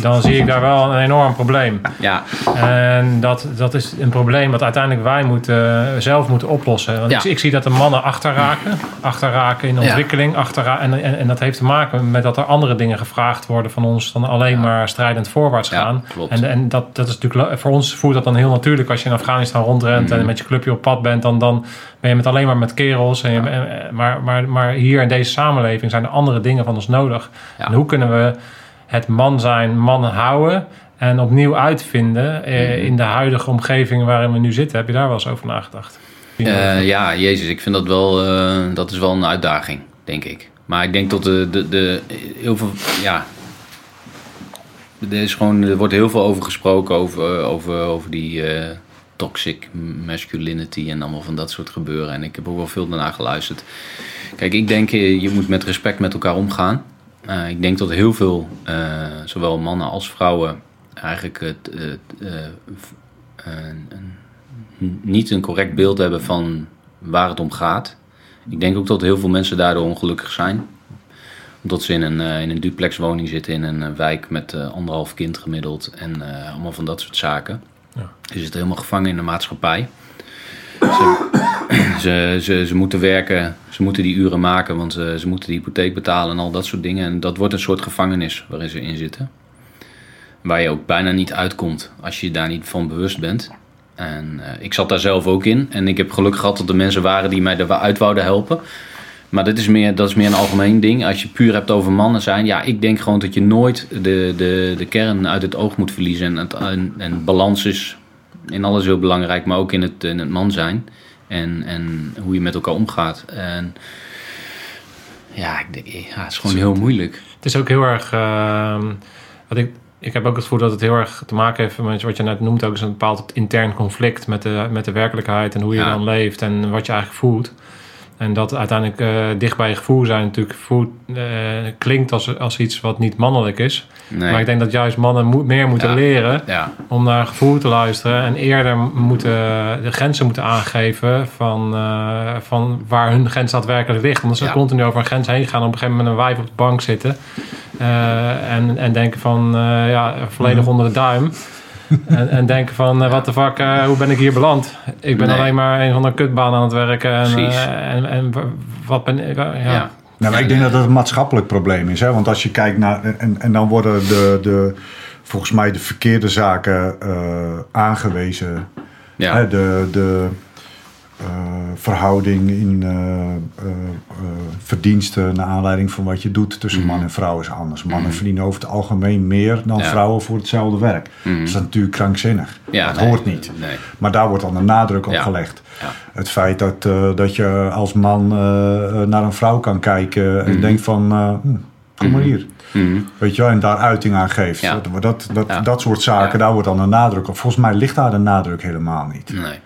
Dan zie ik daar wel een enorm probleem. Ja, En dat, dat is een probleem wat uiteindelijk wij moeten, zelf moeten oplossen. Want Ja. ik, ik zie dat de mannen achterraken, achterraken in Ja. ontwikkeling. Achterra en, en, en dat heeft te maken met dat er andere dingen gevraagd worden van ons dan alleen maar strijdend voorwaarts gaan. klopt. En, en dat, dat is natuurlijk voor ons voelt dat dan heel natuurlijk als je in Afghanistan rondrent Mhm. en met je clubje op pad bent, dan, dan ben je met alleen maar met kerels. En je, en- maar, maar, maar hier in deze samenleving zijn er andere dingen van ons nodig. Ja. En hoe kunnen we het man zijn, man houden en opnieuw uitvinden eh, Mhm. in de huidige omgeving waarin we nu zitten? Heb je daar wel eens over nagedacht? Eh, ja, Jezus, ik vind dat wel, eh, dat is wel een uitdaging, denk ik. Maar ik denk dat de, de, de heel veel, ja, er, is gewoon, er wordt heel veel over gesproken, over, over, over die toxic masculinity en allemaal van dat soort gebeuren. En ik heb ook wel veel daarna geluisterd. Kijk, ik denk, je moet met respect met elkaar omgaan. Eh, ik denk dat heel veel, eh, zowel mannen als vrouwen, eigenlijk het, eh, niet een correct beeld hebben van waar het om gaat. Ik denk ook dat heel veel mensen daardoor ongelukkig zijn. Omdat ze in een, in een duplexwoning zitten in een wijk met anderhalf kind gemiddeld en allemaal van dat soort zaken. Ja. Ze zitten helemaal gevangen in de maatschappij. Ze, ze, moeten werken, ze moeten die uren maken, want ze, ze moeten de hypotheek betalen en al dat soort dingen. En dat wordt een soort gevangenis waarin ze in zitten. Waar je ook bijna niet uitkomt als je je daar niet van bewust bent. En eh, ik zat daar zelf ook in. En ik heb geluk gehad dat er mensen waren die mij eruit wouden helpen. Maar dit is meer, dat is meer een algemeen ding. Als je puur hebt over mannen zijn. Ja, ik denk gewoon dat je nooit de, de, de kern uit het oog moet verliezen. En, het, en, en balans is in alles heel belangrijk. Maar ook in het, in het man zijn. En, en hoe je met elkaar omgaat. En ja, ik denk, ja, het is gewoon heel moeilijk. Het is ook heel erg. ehm, wat ik, ik heb ook het gevoel dat het heel erg te maken heeft met wat je net noemt, ook is een bepaald intern conflict met de, met de werkelijkheid en hoe je Ja. dan leeft en wat je eigenlijk voelt. En dat uiteindelijk eh, dicht bij je gevoel zijn natuurlijk voelt, eh, klinkt als, als iets wat niet mannelijk is. Nee. Maar ik denk dat juist mannen meer moeten Ja. leren ja, om naar gevoel te luisteren en eerder moeten de grenzen moeten aangeven van, eh, van waar hun grens daadwerkelijk ligt. Omdat ze Ja. continu over een grens heen gaan, op een gegeven moment met een wijf op de bank zitten en, en denken van ja, volledig Mhm. onder de duim. En, en denken van, eh, wat de fuck, eh, hoe ben ik hier beland? Ik ben Nee. alleen maar een van de kutbaan aan het werken. En, Precies. eh, en, en wat ben ik? ja. ja. Nou, maar ik denk dat het een maatschappelijk probleem is. Hè? Want als je kijkt naar. En, en dan worden de, de, volgens mij de verkeerde zaken eh, aangewezen. ja. Hè? De, de verhouding in eh, eh, eh, verdiensten naar aanleiding van wat je doet tussen man en vrouw is anders. Mannen verdienen over het algemeen meer dan Mhm. Ja. vrouwen voor hetzelfde werk. Mhm. Dat is natuurlijk krankzinnig. Ja, dat nee, hoort niet. Nee. Maar daar wordt dan de nadruk op Ja. gelegd. Het feit dat, eh, dat je als man eh, naar een vrouw kan kijken en Mhm. denkt van, eh, hm, kom maar hier. Mhm. Weet je wel, en daar uiting aan geeft. Ja. Dat, dat, dat, Ja. dat soort zaken, Ja. daar wordt dan de nadruk op. Volgens mij ligt daar de nadruk helemaal niet. Nee.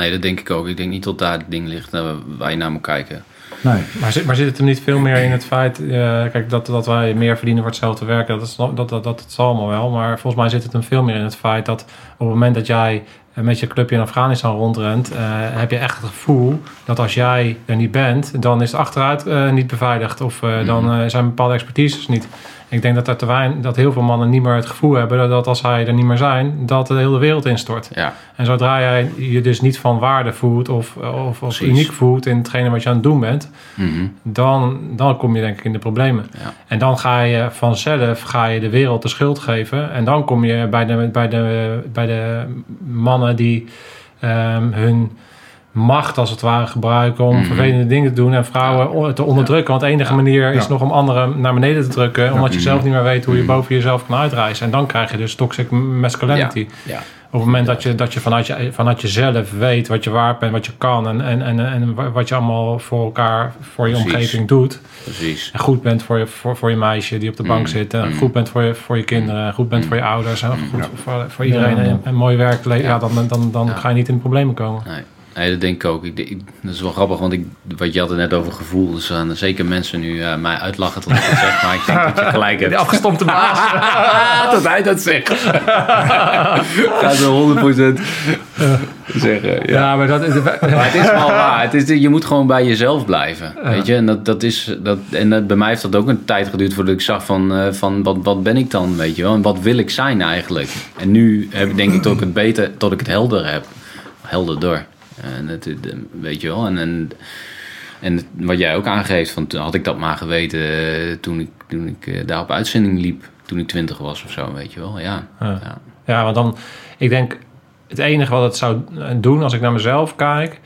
Nee, dat denk ik ook. Ik denk niet dat daar het ding ligt waar je naar moet kijken. Nee. Maar, zit, maar zit het hem niet veel meer in het feit, eh, kijk, dat, dat wij meer verdienen voor hetzelfde werk, dat, is, dat, dat, dat, dat zal allemaal wel. Maar volgens mij zit het hem veel meer in het feit dat op het moment dat jij met je clubje in Afghanistan rondrent, eh, heb je echt het gevoel dat als jij er niet bent, dan is het achteruit eh, niet beveiligd of eh, dan eh, zijn bepaalde expertises niet. Ik denk dat, er te weinig, dat heel veel mannen niet meer het gevoel hebben dat, als zij er niet meer zijn, dat de hele wereld instort. Ja, En zodra jij je dus niet van waarde voelt of, of, Precies. uniek voelt in hetgene wat je aan het doen bent, Mhm. dan, dan kom je denk ik in de problemen. Ja. En dan ga je vanzelf ga je de wereld de schuld geven. En dan kom je bij de, bij de, bij de mannen die ehm, hun macht als het ware gebruiken om Mhm. vervelende dingen te doen en vrouwen te onderdrukken. Want de enige Ja. manier is Ja. nog om anderen naar beneden te drukken, omdat je Mhm. zelf niet meer weet hoe je Mhm. boven jezelf kan uitreizen. En dan krijg je dus toxic masculinity. ja. Op het moment dat je, dat je, vanuit, je vanuit jezelf weet wat je waard bent, wat je kan en, en, en, en wa- wat je allemaal voor elkaar, voor je Precies. omgeving doet. precies. En goed bent voor je, voor, voor je meisje die op de bank Mm, zit. En mm. goed bent voor je, voor je kinderen. En goed bent Mm. voor je ouders. En goed Ja. voor, voor iedereen. Ja. En, en mooi werk. Ja, Ja. dan, dan, dan Ja. ga je niet in problemen komen. Nee. Nee, dat denk ik ook. Ik, ik- dat is wel grappig, want ik, wat je had het net over gevoel. Dus er gaan zeker mensen nu eh, mij uitlachen tot ik het zeg. Maar ik denk dat je gelijk hebt. afgestompte baas. dat hij dat zegt. Gaat zo 100% zeggen. Ja. ja, maar dat is... Maar het is wel waar. Het is, je moet gewoon bij jezelf blijven. Weet je? En, dat, dat is, dat, en dat, bij mij heeft dat ook een tijd geduurd voordat ik zag van, eh, van wat, wat ben ik dan, weet je wel? En wat wil ik zijn eigenlijk? En nu heb ik denk ik dat ik het beter, tot ik het helder heb. Helderder. En het, weet je wel? En, en, en wat jij ook aangeeft, van, had ik dat maar geweten eh, toen ik, toen ik eh, daar op uitzending liep. Toen ik twintig was of zo, weet je wel? Ja. Ja. ja. Ja, want dan, ik denk, het enige wat het zou doen als ik naar mezelf kijk,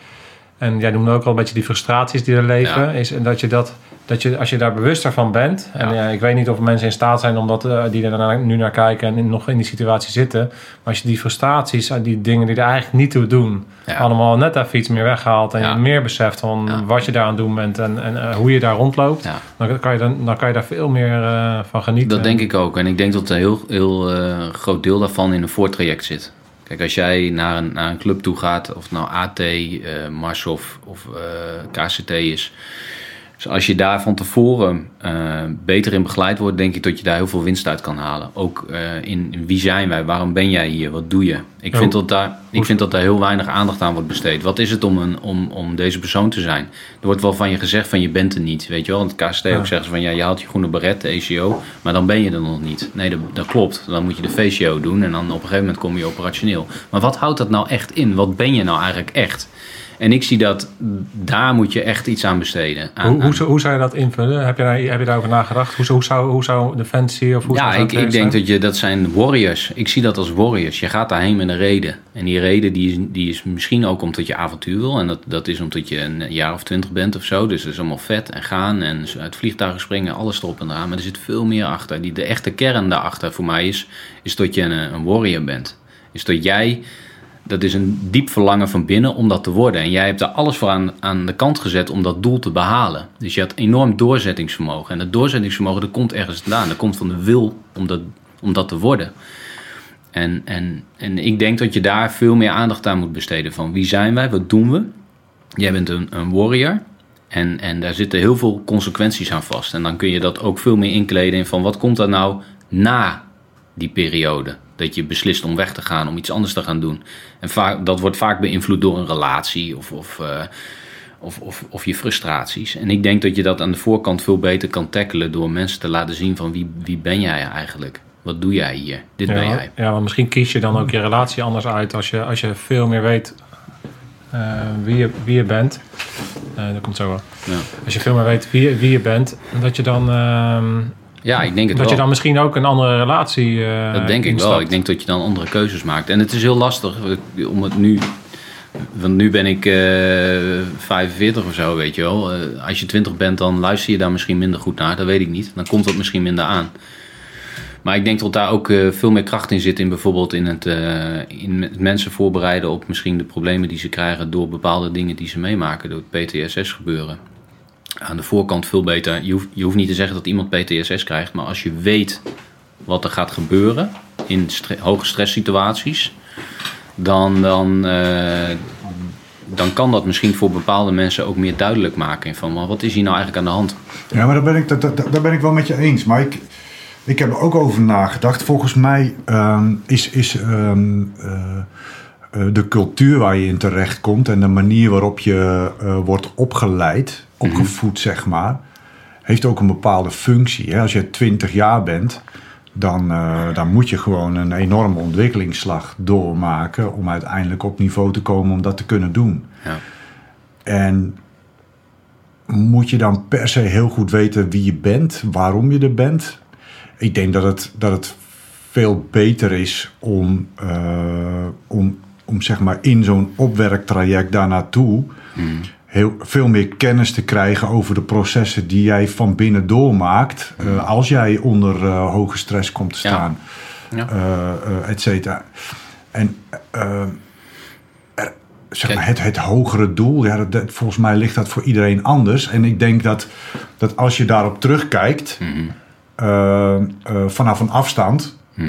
en jij noemde ook al een beetje die frustraties die er leven, Ja. is dat je dat dat je, als je daar bewuster van bent... en Ja. ik weet niet of mensen in staat zijn om dat, eh, die er nu naar kijken... en in- nog in die situatie zitten... maar als je die frustraties en die dingen die er eigenlijk niet toe doen... Ja. allemaal net even iets meer weghaalt... en Ja. meer beseft van wat je daar aan het doen bent... en, en eh, hoe je daar rondloopt... Dan, kan je dan, dan kan je daar veel meer eh, van genieten. Dat denk ik ook. En ik denk dat een heel, heel eh, groot deel daarvan in een voortraject zit. Kijk, als jij naar een, naar een club toe gaat, of het nou AT, eh Mars of, of eh, KCT is. Dus als je daar van tevoren eh, beter in begeleid wordt, denk ik dat je daar heel veel winst uit kan halen. Ook eh, in, in wie zijn wij, waarom ben jij hier, wat doe je? Ik Ja, vind, dat daar, ik vind dat daar heel weinig aandacht aan wordt besteed. Wat is het om, een, om, om deze persoon te zijn? Er wordt wel van je gezegd van je bent er niet, weet je wel. Want het KCT Ja. ook zeggen ze van ja, je haalt je groene beret, de ECO, maar dan ben je er nog niet. Nee, dat, dat klopt. Dan moet je de VCO doen en dan op een gegeven moment kom je operationeel. Maar wat houdt dat nou echt in? Wat ben je nou eigenlijk echt? En ik zie dat daar moet je echt iets aan besteden. Aan, Hoe, hoe, hoe zou je dat invullen? Heb je, daar, heb je daarover nagedacht? Hoe, zou- hoe, zou, hoe zou Defensie of hoe ja, ik, ik denk dat je, dat zijn warriors. Ik zie dat als warriors. Je gaat daarheen met een reden. En die reden die is, die is misschien ook omdat je avontuur wil. En dat, dat is omdat je een jaar of twintig bent of zo. Dus dat is allemaal vet en gaan en uit vliegtuigen springen, alles erop en eraan. Maar er zit veel meer achter. Die, de echte kern daarachter voor mij is, is dat je een, een warrior bent. Is dat jij, dat is een diep verlangen van binnen om dat te worden. En jij hebt daar alles voor aan, aan de kant gezet om dat doel te behalen. Dus je had enorm doorzettingsvermogen. En dat doorzettingsvermogen dat komt ergens vandaan. Dat komt van de wil om dat, om dat te worden. En, en, en ik denk dat je daar veel meer aandacht aan moet besteden. Van wie zijn wij, wat doen we? Jij bent een, een warrior. En, en daar zitten heel veel consequenties aan vast. En dan kun je dat ook veel meer inkleden in van wat komt er nou na die periode. Dat je beslist om weg te gaan, om iets anders te gaan doen. En vaak, dat wordt vaak beïnvloed door een relatie of, of, eh, of, of, of je frustraties. En ik denk dat je dat aan de voorkant veel beter kan tackelen door mensen te laten zien van wie, wie ben jij eigenlijk? Wat doe jij hier? Dit ben jij. ja, maar misschien kies je dan ook je relatie anders uit als je, als je veel meer weet eh, wie, je, wie je bent. Eh, dat komt zo wel. Ja, Als je veel meer weet wie, je- wie je bent, dat je dan, ehm, ja ik denk het dat wel. je dan misschien ook een andere relatie. eh, Dat denk ik wel. Ik denk dat je dan andere keuzes maakt. En het is heel lastig om het nu. Want nu ben ik eh 45 of zo, weet je wel. Eh, als je 20 bent, dan luister je daar misschien minder goed naar. Dat weet ik niet. Dan komt dat misschien minder aan. Maar ik denk dat daar ook veel meer kracht in zit. In bijvoorbeeld in het, in het mensen voorbereiden op misschien de problemen die ze krijgen. door bepaalde dingen die ze meemaken. door het PTSS gebeuren. Aan de voorkant veel beter. Je hoeft, niet te zeggen dat iemand PTSS krijgt. Maar als je weet wat er gaat gebeuren in hoge stresssituaties, dan, dan, eh, dan kan dat misschien voor bepaalde mensen ook meer duidelijk maken. Van wat is hier nou eigenlijk aan de hand? Ja, maar daar ben ik, daar ben ik wel met je eens. Maar ik, ik heb er ook over nagedacht. Volgens mij ehm, is, is ehm, eh, eh, de cultuur waar je in terecht komt en de manier waarop je wordt opgeleid, opgevoed zeg maar, heeft ook een bepaalde functie. Hè? Als je 20 jaar bent, dan, eh, dan moet je gewoon een enorme ontwikkelingsslag doormaken om uiteindelijk op niveau te komen om dat te kunnen doen. Ja. En moet je dan per se heel goed weten wie je bent, waarom je er bent? Ik denk dat het, dat het veel beter is om, eh, om, om zeg maar in zo'n opwerktraject daar naartoe heel, veel meer kennis te krijgen over de processen die jij van binnen doormaakt. eh, als jij onder eh, hoge stress komt te staan, Ja. eh, et cetera. En er, zeg maar, het, het hogere doel, ja, dat, dat- volgens mij ligt dat voor iedereen anders. En ik denk dat, dat als je daarop terugkijkt, eh, vanaf een afstand, d-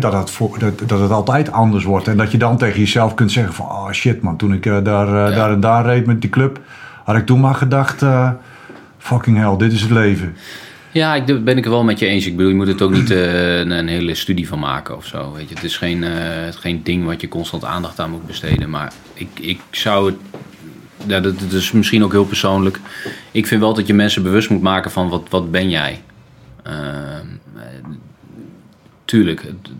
dat, het voor, dat, dat het altijd anders wordt. En dat je dan tegen jezelf kunt zeggen van... Oh shit man, toen ik eh, daar, eh, Ja. daar en daar reed met die club... had ik toen maar gedacht... eh, fucking hell, dit is het leven. Ja, ik ben ik er wel met je eens. Ik bedoel, je moet het ook niet eh, een, een hele studie van maken of zo. Weet je. Het is geen, eh, het is geen ding wat je constant aandacht aan moet besteden. Maar ik, ik zou het. Ja, dat, dat is misschien ook heel persoonlijk. Ik vind wel dat je mensen bewust moet maken van wat, wat ben jij. Ehm, eh, tuurlijk. het-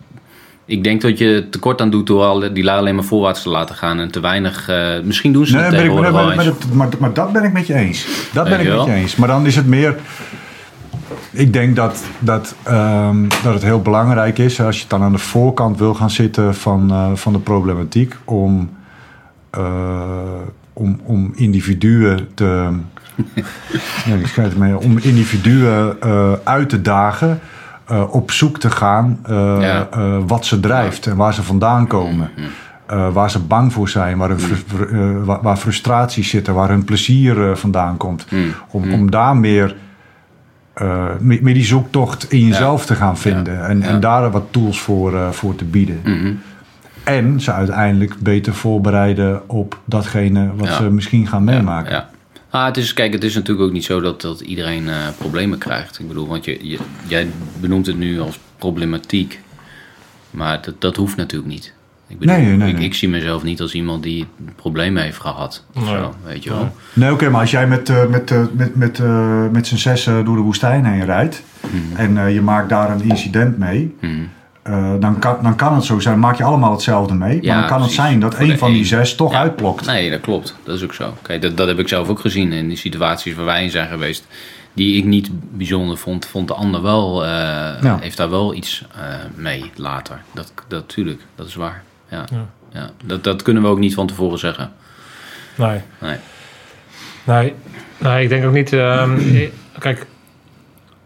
Ik denk dat je tekort aan doet door al die lui alleen maar voorwaarts te laten gaan. En te weinig. eh, misschien doen ze Nee, het ben ik, tegenwoordig maar, maar, eens. maar, maar dat ben ik met je eens. Dat ben ik met je eens. Maar dan is het meer... Ik denk dat, dat, ehm, dat het heel belangrijk is... als je dan aan de voorkant wil gaan zitten van, eh, van de problematiek... om, eh, om, om individuen te, nee, die schrijft mee om individuen uit te dagen, eh, op zoek te gaan eh, Ja. eh, wat ze drijft en waar ze vandaan komen. Eh, waar ze bang voor zijn, waar, hun fru- eh, waar, waar frustraties zitten, waar hun plezier vandaan komt. Mm. Om, om daar meer, meer die zoektocht in jezelf te gaan vinden. En, en Ja. daar wat tools voor, voor te bieden. Mhm. En ze uiteindelijk beter voorbereiden op datgene wat ze misschien gaan meemaken. Ah, het is, kijk, het is natuurlijk ook niet zo dat, dat iedereen eh, problemen krijgt. Ik bedoel, want je, je, jij benoemt het nu als problematiek. Maar dat, dat hoeft natuurlijk niet. Ik, bedoel, Nee, nee, ik, nee. ik zie mezelf niet als iemand die problemen heeft gehad. Of Nee. zo, weet je wel. Nee, oké, maar als jij met, eh, met, eh, met, met, eh, met z'n zessen door de woestijn heen rijdt en eh, je maakt daar een incident mee, Mhm. Eh, dan, kan, dan kan het zo zijn. Maak je allemaal hetzelfde mee, Ja, maar dan kan precies. het zijn dat de van die zes toch Ja. uitplokt. Nee, dat klopt. Dat is ook zo. Kijk, dat, dat heb ik zelf ook gezien in die situaties waar wij in zijn geweest. Die ik niet bijzonder vond, vond de ander wel, eh, Ja. heeft daar wel iets eh, mee later. Dat, dat, tuurlijk, dat is waar. Ja. Ja. Ja. Dat, dat kunnen we ook niet van tevoren zeggen. Nee. Nee. Nee, nee ik denk ook niet. ehm, kijk,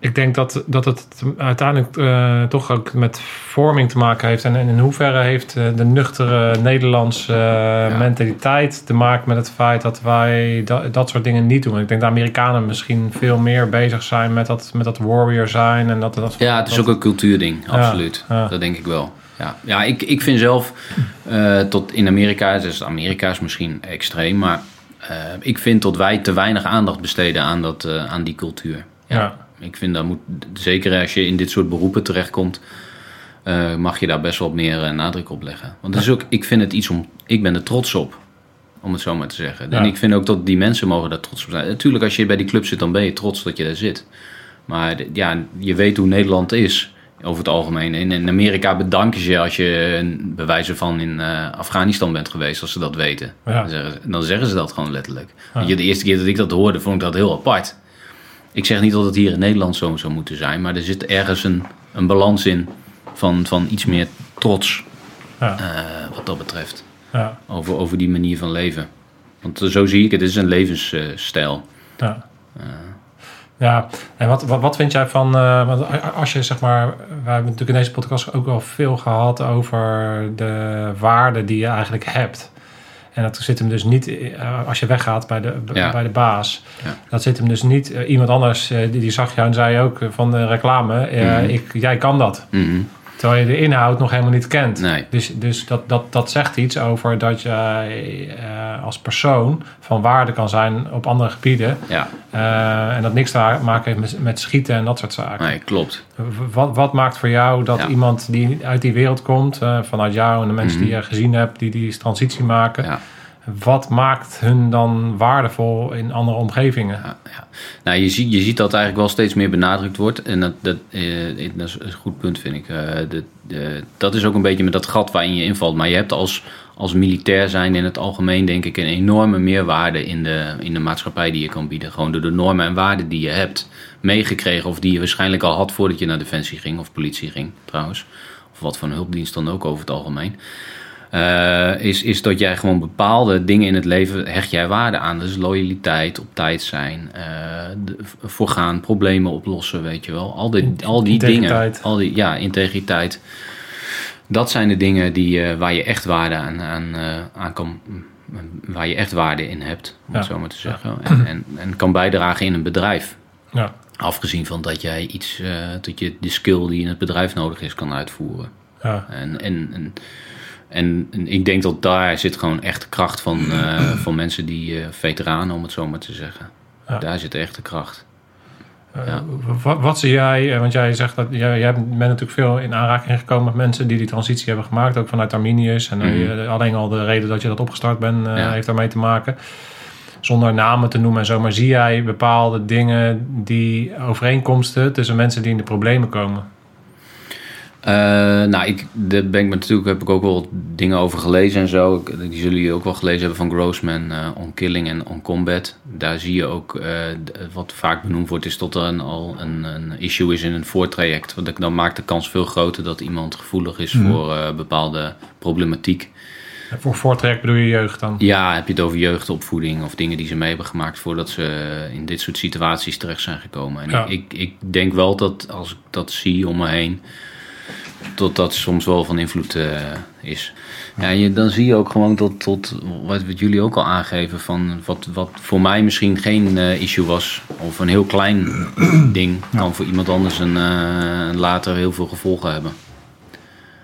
ik denk dat, dat het uiteindelijk eh, toch ook met vorming te maken heeft. En, en in hoeverre heeft eh, de nuchtere Nederlandse eh, mentaliteit te maken met het feit dat wij dat, dat soort dingen niet doen. Ik denk dat Amerikanen misschien veel meer bezig zijn met dat, met dat warrior zijn. En dat, dat, Ja, het is dat- ook een cultuurding, absoluut. ja. Dat denk ik wel. Ja, ja ik, ik vind zelf, tot in Amerika, dus Amerika is misschien extreem, maar ik vind dat wij te weinig aandacht besteden aan, dat, aan die cultuur. Ja. Ja. Ik vind dat moet, zeker als je in dit soort beroepen terechtkomt, eh, mag je daar best wel meer eh, nadruk op leggen. Want het is ook, ik vind het iets om, ik ben er trots op. Om het zo maar te zeggen. Ja. En ik vind ook dat die mensen mogen daar trots op zijn. Natuurlijk, als je bij die club zit, dan ben je trots dat je daar zit. Maar ja, je weet hoe Nederland is over het algemeen. In, in Amerika bedanken ze je als je een bewijzen van in eh, Afghanistan bent geweest, als ze dat weten. Ja. Dan, zeggen, ze- dan zeggen ze dat gewoon letterlijk. Je, de eerste keer dat ik dat hoorde, vond ik dat heel apart. Ik zeg niet dat het hier in Nederland zo zou moeten zijn, maar er zit ergens een, een balans in van, van iets meer trots Ja. eh, wat dat betreft. ja, Over, over die manier van leven. Want zo zie ik het, het is een levensstijl. ja. Ja, en wat, wat, wat vind jij van, eh, als je zeg maar, we hebben natuurlijk in deze podcast ook wel veel gehad over de waarde die je eigenlijk hebt. En dat zit hem dus niet, eh, als je weggaat bij de, Ja. bij de baas, Ja. dat zit hem dus niet, eh, iemand anders, eh, die, die zag jou en zei ook van de reclame, Mhm. ik, jij kan dat. Mhm. Terwijl je de inhoud nog helemaal niet kent. Nee. Dus, dus dat, dat, dat zegt iets over dat jij eh, als persoon van waarde kan zijn op andere gebieden. Ja, Eh, en dat niks te maken heeft met, met schieten en dat soort zaken. nee, klopt. Wat, wat maakt voor jou dat Ja. iemand die uit die wereld komt, eh, vanuit jou en de mensen Mhm. die je gezien hebt, die die transitie maken, Ja. Wat maakt hun dan waardevol in andere omgevingen? Ja, ja. Nou, je, ziet, je ziet dat eigenlijk wel steeds meer benadrukt wordt. En dat, dat, eh, is een goed punt, vind ik. Eh, de, de, dat is ook een beetje met dat gat waarin je invalt. Maar je hebt als, als militair zijn in het algemeen, denk ik, een enorme meerwaarde in de, in de maatschappij die je kan bieden. Gewoon door de normen en waarden die je hebt meegekregen. Of die je waarschijnlijk al had voordat je naar Defensie ging. Of politie ging, trouwens. Of wat voor hulpdienst dan ook over het algemeen. Eh, is, is dat jij gewoon bepaalde dingen in het leven hecht jij waarde aan. Dus loyaliteit, op tijd zijn, de- voorgaan, problemen oplossen, weet je wel. Al die, al die dingen. Al die, ja, integriteit. Dat zijn de dingen die, eh, waar je echt waarde aan, aan, aan kan. Waar je echt waarde in hebt, om het zo maar te zeggen. En, en, en kan bijdragen in een bedrijf. Ja, Afgezien van dat jij iets, dat je de skill die in het bedrijf nodig is, kan uitvoeren. ja, En, en, en, en, en ik denk dat daar zit gewoon echt de kracht van, eh, van mensen die eh, veteranen, om het zo maar te zeggen. Ja. Daar zit echt de kracht. Eh, Ja. wat, wat zie jij, want jij zegt dat jij, jij bent natuurlijk veel in aanraking gekomen met mensen die die transitie hebben gemaakt, ook vanuit Arminius. En Mhm. je- alleen al de reden dat je dat opgestart bent, Ja. heeft daarmee te maken. Zonder namen te noemen en zo, maar zie jij bepaalde dingen die overeenkomsten tussen mensen die in de problemen komen? Eh, nou, ik, daar ben ik me natuurlijk, heb ik ook wel wat dingen over gelezen en zo. Ik- die zullen jullie ook wel gelezen hebben van Grossman, eh, On Killing en On Combat. Daar zie je ook, eh, wat vaak benoemd wordt, is dat er een, al een, een issue is in een voortraject. Want dan maakt de kans veel groter dat iemand gevoelig is Mhm. voor bepaalde problematiek. Voor voortrek bedoel je jeugd dan? Ja, heb je het over jeugdopvoeding of dingen die ze mee hebben gemaakt voordat ze in dit soort situaties terecht zijn gekomen. En Ja. ik, ik denk wel dat als ik dat zie om me heen, dat dat soms wel van invloed eh, is. Ja, je, dan zie je ook gewoon tot, tot wat, wat jullie ook al aangeven, van wat, wat voor mij misschien geen eh, issue was, of een heel klein ding, kan voor iemand anders een, eh, later heel veel gevolgen hebben.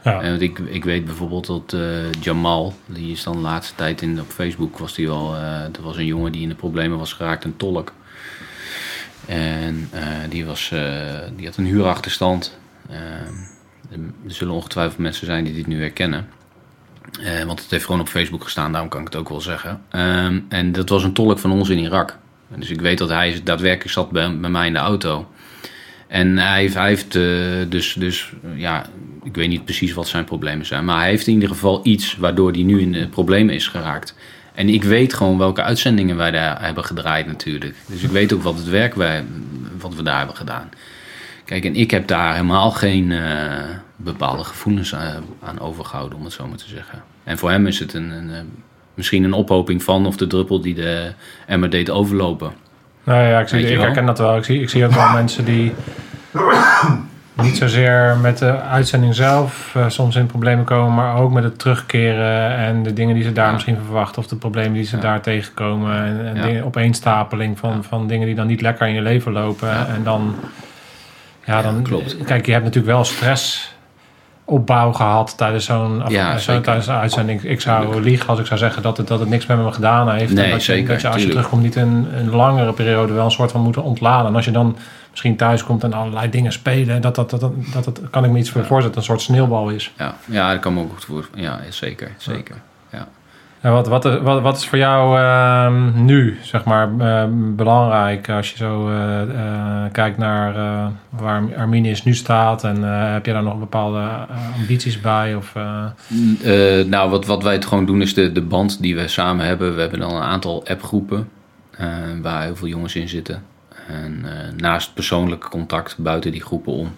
Ja. Want ik, ik weet bijvoorbeeld dat Jamal, die is dan de laatste tijd in, op Facebook, was die eh er was een jongen die in de problemen was geraakt, een tolk. En die, was, die had een huurachterstand. Er zullen ongetwijfeld mensen zijn die dit nu herkennen. Eh, want het heeft gewoon op Facebook gestaan, daarom kan ik het ook wel zeggen. Ehm, en dat was een tolk van ons in Irak. Dus ik weet dat hij daadwerkelijk zat bij, mij in de auto. En hij heeft, hij heeft eh, dus, dus, ja, ik weet niet precies wat zijn problemen zijn. Maar hij heeft in ieder geval iets waardoor hij nu in de problemen is geraakt. En ik weet gewoon welke uitzendingen wij daar hebben gedraaid natuurlijk. Dus ik weet ook wat het werk wij, wat we daar hebben gedaan. Kijk, en ik heb daar helemaal geen eh, bepaalde gevoelens eh, aan overgehouden, om het zo maar te zeggen. En voor hem is het een, een, misschien een ophoping van of de druppel die de emmer deed overlopen. Nou ja, ik, zie, ik herken dat wel. Ik zie, ik zie ook wel mensen die niet zozeer met de uitzending zelf eh, soms in problemen komen, maar ook met het terugkeren en de dingen die ze daar Ja. misschien verwachten of de problemen die ze Ja. daar tegenkomen. En, en Ja. dingen, opeenstapeling van, van dingen die dan niet lekker in je leven lopen. En dan, ja, dan, klopt. kijk, je hebt natuurlijk wel stress opbouw gehad tijdens zo'n Ja, zo- zeker. tijdens een uitzending. Ik zou liegen als ik zou zeggen dat het, dat het niks met me gedaan heeft. Nee, en dat je, zeker, dat je als je terugkomt niet een, een langere periode wel een soort van moeten ontladen. En als je dan misschien thuis komt en allerlei dingen spelen, dat dat, dat, dat, dat, dat kan ik me iets voor voorzetten, een soort sneeuwbal is. Ja, ja dat kan me ook goed voor. Ja, zeker, zeker. Ja. Wat, wat, wat, wat is voor jou ehm, nu, zeg maar, eh, belangrijk als je zo eh, eh, kijkt naar waar Arminius nu staat? En heb je daar nog bepaalde ambities bij? Of, Eh, nou, wat, wat wij het gewoon doen is de, de band die we samen hebben. We hebben dan een aantal appgroepen waar heel veel jongens in zitten. En naast persoonlijk contact buiten die groepen om.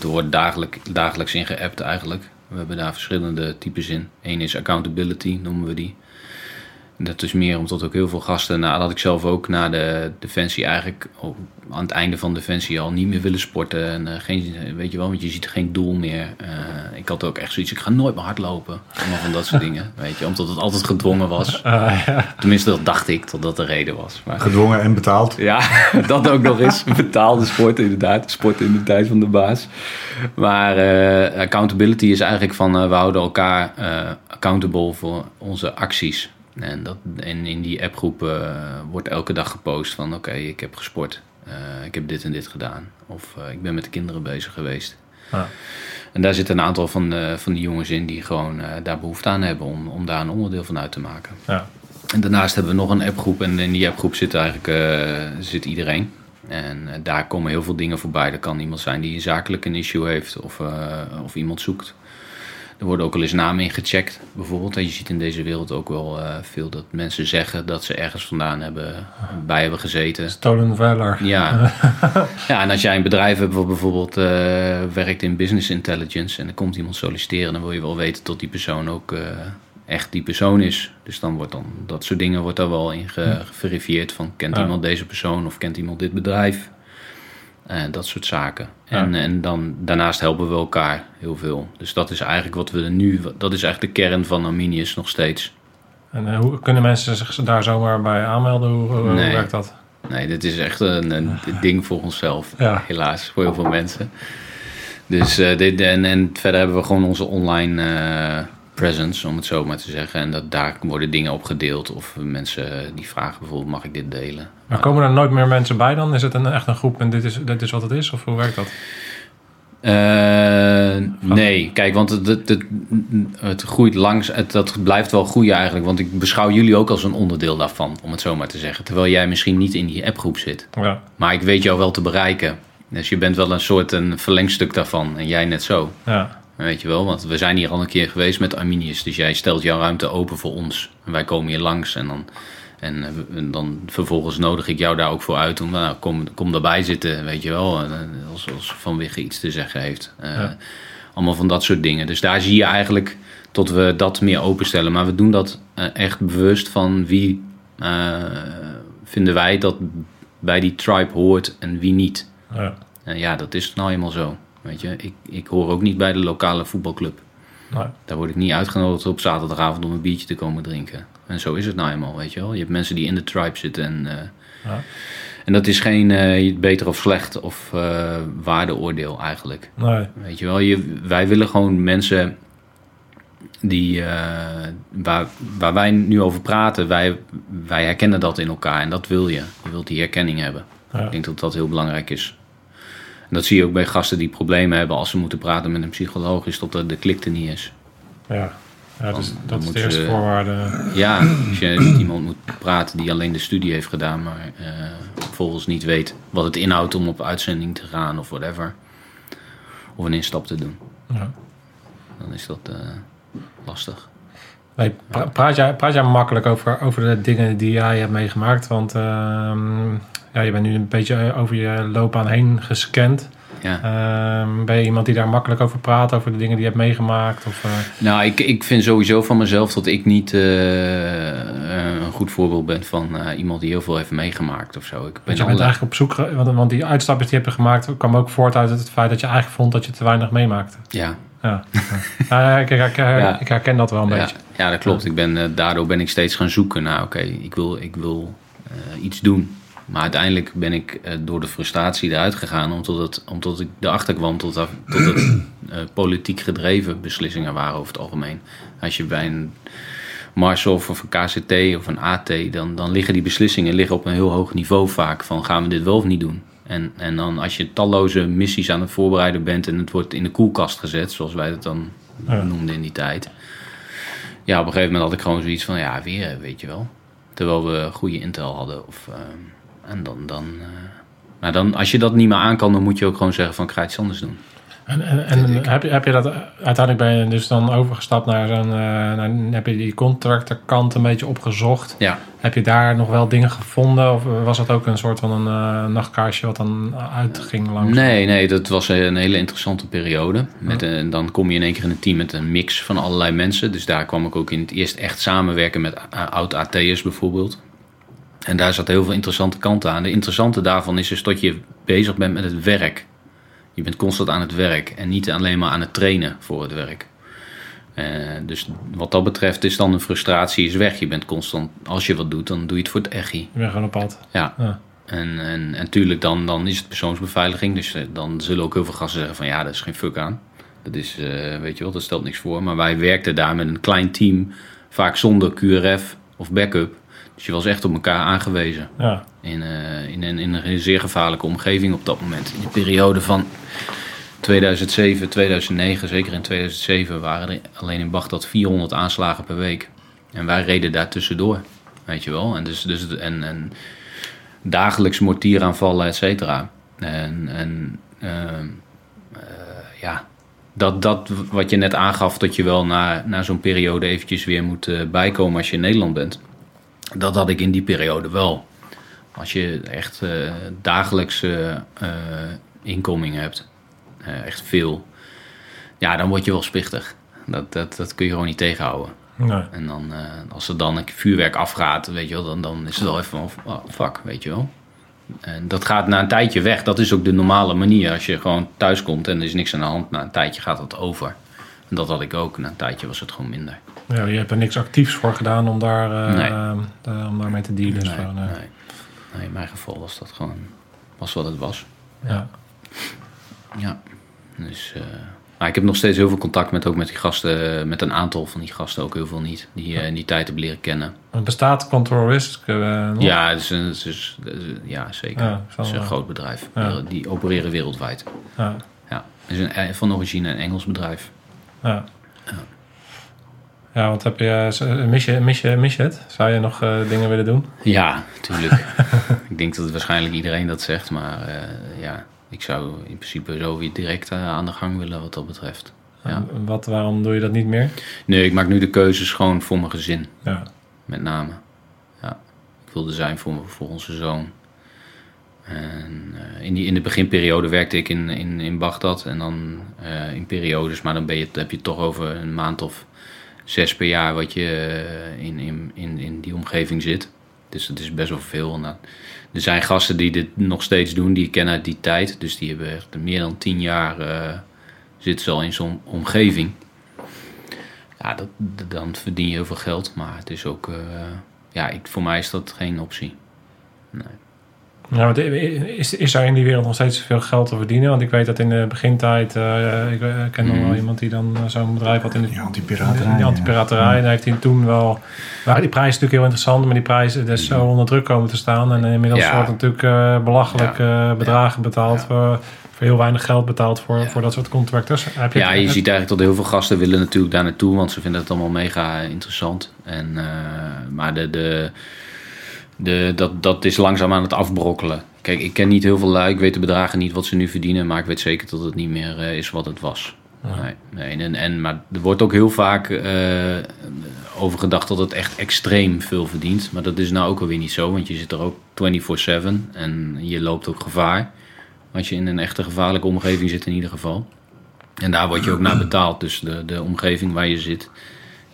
er wordt dagelijk, dagelijks in geappt eigenlijk. We hebben daar verschillende types in. Eén is accountability, noemen we die. Dat is meer omdat ook heel veel gasten, nadat ik zelf ook na de Defensie eigenlijk aan het einde van Defensie al niet meer willen sporten. En eh, geen, weet je wel, want je ziet geen doel meer. Eh, ik had ook echt zoiets, ik ga nooit meer hardlopen. Allemaal van dat soort dingen, weet je. Omdat het altijd gedwongen was. eh, ja. Tenminste, dat dacht ik, tot dat de reden was. Maar Gedwongen en betaald. ja, dat ook nog eens. Betaalde sport inderdaad. Sport in de tijd van de baas. Maar eh, accountability is eigenlijk van we houden elkaar eh, accountable voor onze acties. En, dat, en in die appgroep eh, wordt elke dag gepost van oké, ik heb gesport. Eh, ik heb dit en dit gedaan. Of eh, ik ben met de kinderen bezig geweest. En daar zitten een aantal van, van die jongens in die gewoon daar behoefte aan hebben om, om daar een onderdeel van uit te maken. Ja. En daarnaast hebben we nog een appgroep en in die appgroep zit eigenlijk zit iedereen. En daar komen heel veel dingen voorbij. Er kan iemand zijn die zakelijk een issue heeft of, of iemand zoekt. Er worden ook al eens namen in gecheckt, bijvoorbeeld. En je ziet in deze wereld ook wel eh, veel dat mensen zeggen dat ze ergens vandaan hebben, bij hebben gezeten. Stolen valor. Ja. ja, en als jij een bedrijf hebt wat bijvoorbeeld eh, werkt in business intelligence en er komt iemand solliciteren, dan wil je wel weten dat die persoon ook eh, echt die persoon is. Dus dan wordt dan dat soort dingen wordt daar wel in ge- geverifieerd van kent Ja. iemand deze persoon of kent iemand dit bedrijf. En dat soort zaken. Ja. En, en dan, daarnaast helpen we elkaar heel veel. Dus dat is eigenlijk wat we nu, dat is eigenlijk de kern van Arminius nog steeds. En eh, hoe kunnen mensen zich daar zomaar bij aanmelden? Hoe, hoe- hoe Nee. werkt dat? Nee, dit is echt een, een ding voor onszelf. Ja. Helaas, voor heel veel mensen. Dus eh, dit, en, en verder hebben we gewoon onze online eh, presence, om het zo maar te zeggen. En dat, daar worden dingen op gedeeld. Of mensen die vragen bijvoorbeeld, mag ik dit delen? Maar komen er nooit meer mensen bij dan? Is het een, echt een groep en dit is, dit is wat het is? Of hoe werkt dat? Eh, nee, kijk, want het, het, het, het groeit langs. Het, dat blijft wel groeien eigenlijk. Want ik beschouw jullie ook als een onderdeel daarvan, om het zo maar te zeggen. Terwijl jij misschien niet in die appgroep zit. Ja, Maar ik weet jou wel te bereiken. Dus je bent wel een soort een verlengstuk daarvan. En jij net zo. ja. Weet je wel, want we zijn hier al een keer geweest met Arminius. Dus jij stelt jouw ruimte open voor ons. En wij komen hier langs en dan, en, eh, en dan vervolgens nodig ik jou daar ook voor uit. Om, nou, kom, kom daarbij zitten, weet je wel. Eh, Als, als Van Wigge iets te zeggen heeft. Eh, Ja. Allemaal van dat soort dingen. Dus daar zie je eigenlijk tot we dat meer openstellen. Maar we doen dat echt bewust van wie vinden wij dat bij die tribe hoort en wie niet. Ja. En ja, dat is nou eenmaal zo. Weet je, ik, ik hoor ook niet bij de lokale voetbalclub. Nee. Daar word ik niet uitgenodigd op zaterdagavond om een biertje te komen drinken. En zo is het nou eenmaal, weet je wel. Je hebt mensen die in de tribe zitten en... eh, Ja. En dat is geen eh, beter of slecht of eh, waardeoordeel eigenlijk. Nee. Weet je wel, je, wij willen gewoon mensen die, waar, waar wij nu over praten, wij, wij herkennen dat in elkaar en dat wil je. Je wilt die herkenning hebben. Ja. Ik denk dat dat heel belangrijk is. En dat zie je ook bij gasten die problemen hebben als ze moeten praten met een psycholoog, is dat er de klik er niet is. Ja. Ja, dus dat is de eerste ze- voorwaarde. Ja, als je met iemand moet praten die alleen de studie heeft gedaan, maar eh vervolgens niet weet wat het inhoudt om op uitzending te gaan of whatever. Of een instap te doen. Ja. Dan is dat eh, lastig. Nee, pra- praat, jij, praat jij makkelijk over, over de dingen die jij hebt meegemaakt? Want ehm, ja, je bent nu een beetje over je loopbaan heen gescand. Ja. Ehm, ben je iemand die daar makkelijk over praat? Over de dingen die je hebt meegemaakt? Of, eh, Nou, ik, ik vind sowieso van mezelf dat ik niet eh, eh, een goed voorbeeld ben van eh, iemand die heel veel heeft meegemaakt of zo. Ik ben want je bent eigenlijk op zoek... Want, want die uitstapjes die je hebt gemaakt... kwam ook voort uit het feit dat je eigenlijk vond dat je te weinig meemaakte. Ja, Ja, ik, ik, ik, Ja. ik herken dat wel een beetje. ja, dat klopt. Ik ben, eh, daardoor ben ik steeds gaan zoeken naar, oké, ik wil, ik wil eh, iets doen. Maar uiteindelijk ben ik eh, door de frustratie eruit gegaan, omdat, het, omdat ik erachter kwam tot, dat- tot het eh, politiek gedreven beslissingen waren over het algemeen. Als je bij een Marshof of een KCT of een AT, dan, dan liggen die beslissingen liggen op een heel hoog niveau vaak. Van gaan we dit wel of niet doen? En, en dan als je talloze missies aan het voorbereiden bent en het wordt in de koelkast gezet, zoals wij dat dan Ja. noemden in die tijd. Ja, op een gegeven moment had ik gewoon zoiets van, ja, weer, weet je wel. Terwijl we goede intel hadden. Of, ehm, en dan, dan, eh, maar dan, als je dat niet meer aan kan, dan moet je ook gewoon zeggen van, ik ga iets anders doen. En, en, en heb, je, heb je dat uiteindelijk ben je dus dan overgestapt naar zo'n. eh, naar, heb je die contractorkant een beetje opgezocht? Ja, Heb je daar nog wel dingen gevonden? Of was dat ook een soort van een eh, nachtkaarsje wat dan uitging langs? nee, nee, dat was een hele interessante periode. Met een, dan kom je in één keer in een team met een mix van allerlei mensen. Dus daar kwam ik ook in het eerst echt samenwerken met oud-AT'ers bijvoorbeeld. En daar zat heel veel interessante kanten aan. De interessante daarvan is dus dat je bezig bent met het werk. Je bent constant aan het werk en niet alleen maar aan het trainen voor het werk. Eh, dus wat dat betreft is dan een frustratie is weg. Je bent constant, als je wat doet, dan doe je het voor het echi. Je bent gewoon op pad. Ja. Ja. En, en, en tuurlijk, dan, dan is het persoonsbeveiliging. Dus eh, dan zullen ook heel veel gasten zeggen van ja, daar is geen fuck aan. Dat is, eh, weet je wel, dat stelt niks voor. Maar wij werkten daar met een klein team, vaak zonder QRF of backup. Dus je was echt op elkaar aangewezen. Ja. In, eh, in, een, in een zeer gevaarlijke omgeving op dat moment. In de periode van 2007, 2009, zeker in 2007, waren er alleen in Bagdad 400 aanslagen per week. En wij reden daar tussendoor, weet je wel. En, dus, dus, en, en dagelijks mortieraanvallen, et cetera. En, en ehm, eh, ja, dat, dat wat je net aangaf, dat je wel na, na zo'n periode eventjes weer moet eh, bijkomen als je in Nederland bent. Dat had ik in die periode wel. Als je echt eh dagelijkse eh inkomingen hebt, eh, echt veel, ja, dan word je wel spichtig. Dat, dat, dat kun je gewoon niet tegenhouden. Nee. En dan, als er dan een vuurwerk afgaat, weet je wel, dan, dan is het wel even van, oh, fuck, weet je wel. En dat gaat na een tijdje weg. Dat is ook de normale manier. Als je gewoon thuis komt en er is niks aan de hand, na een tijdje gaat dat over. En dat had ik ook. Na een tijdje was het gewoon minder. Ja, je hebt er niks actiefs voor gedaan om daar, eh, Nee. eh, om daarmee te dealen. Nee, nee. nee. In mijn geval was dat gewoon was wat het was. Ja. Ja. Dus, eh, maar ik heb nog steeds heel veel contact met, ook met die gasten, met een aantal van die gasten ook heel veel niet. Die eh, in die tijd hebben leren kennen. En Bestaat Control Risk? Ja, het is, een- het is, het is- ja zeker. Ja, het is een groot bedrijf. ja. Die opereren wereldwijd. Ja. Ja. Het is een, van origine een Engels bedrijf. Ja. Ja, want heb je, eh, mis, je, mis, je, mis je het? Zou je nog eh, dingen willen doen? Ja, natuurlijk. ik denk dat waarschijnlijk iedereen dat zegt. Maar eh, ja, ik zou in principe zo weer direct aan de gang willen wat dat betreft. Ja. Wat, waarom doe je dat niet meer? Nee, ik maak nu de keuzes gewoon voor mijn gezin. Ja. Met name. Ja. Ik wilde zijn voor, voor onze zoon. En in, die, in de beginperiode werkte ik in, in, in Bagdad. En dan in periodes, maar dan ben je, heb je het toch over een maand of zes per jaar wat je eh, in, in, in, in die omgeving zit. Dus dat is best wel veel. Nou, er zijn gasten die dit nog steeds doen, die ik ken uit die tijd. Dus die hebben echt meer dan tien jaar eh, zitten ze al in zo'n omgeving. Ja, dat- dan verdien je heel veel geld. Maar het is ook, eh, ja, ik, voor mij is dat geen optie. Nee. Ja, want is, is er in die wereld nog steeds veel geld te verdienen? Want ik weet dat in de begintijd, eh, ik eh, ken nog Mhm. wel iemand die dan eh, zo'n bedrijf had in de Die antipiraterij, Die antipiraterij. En daar heeft hij toen wel, waren die prijzen natuurlijk heel interessant, maar die prijzen dus zo onder druk komen te staan. En inmiddels Ja. wordt natuurlijk eh, belachelijk bedragen betaald voor, voor heel weinig geld betaald voor, voor dat soort contractors. Heb Ja, je ziet eigenlijk dat heel veel gasten willen natuurlijk daar naartoe, want ze vinden het allemaal mega interessant. En, maar de, de, de, dat, dat is langzaam aan het afbrokkelen. Kijk, ik ken niet heel veel lui, ik weet de bedragen niet wat ze nu verdienen, maar ik weet zeker dat het niet meer eh, is wat het was. Nee, nee, en, en, maar er wordt ook heel vaak eh, over gedacht dat het echt extreem veel verdient. Maar dat is nou ook alweer niet zo, want je zit er ook 24-7 en je loopt ook gevaar. Als je in een echte gevaarlijke omgeving zit in ieder geval. En daar word je ook naar betaald. Dus de, de omgeving waar je zit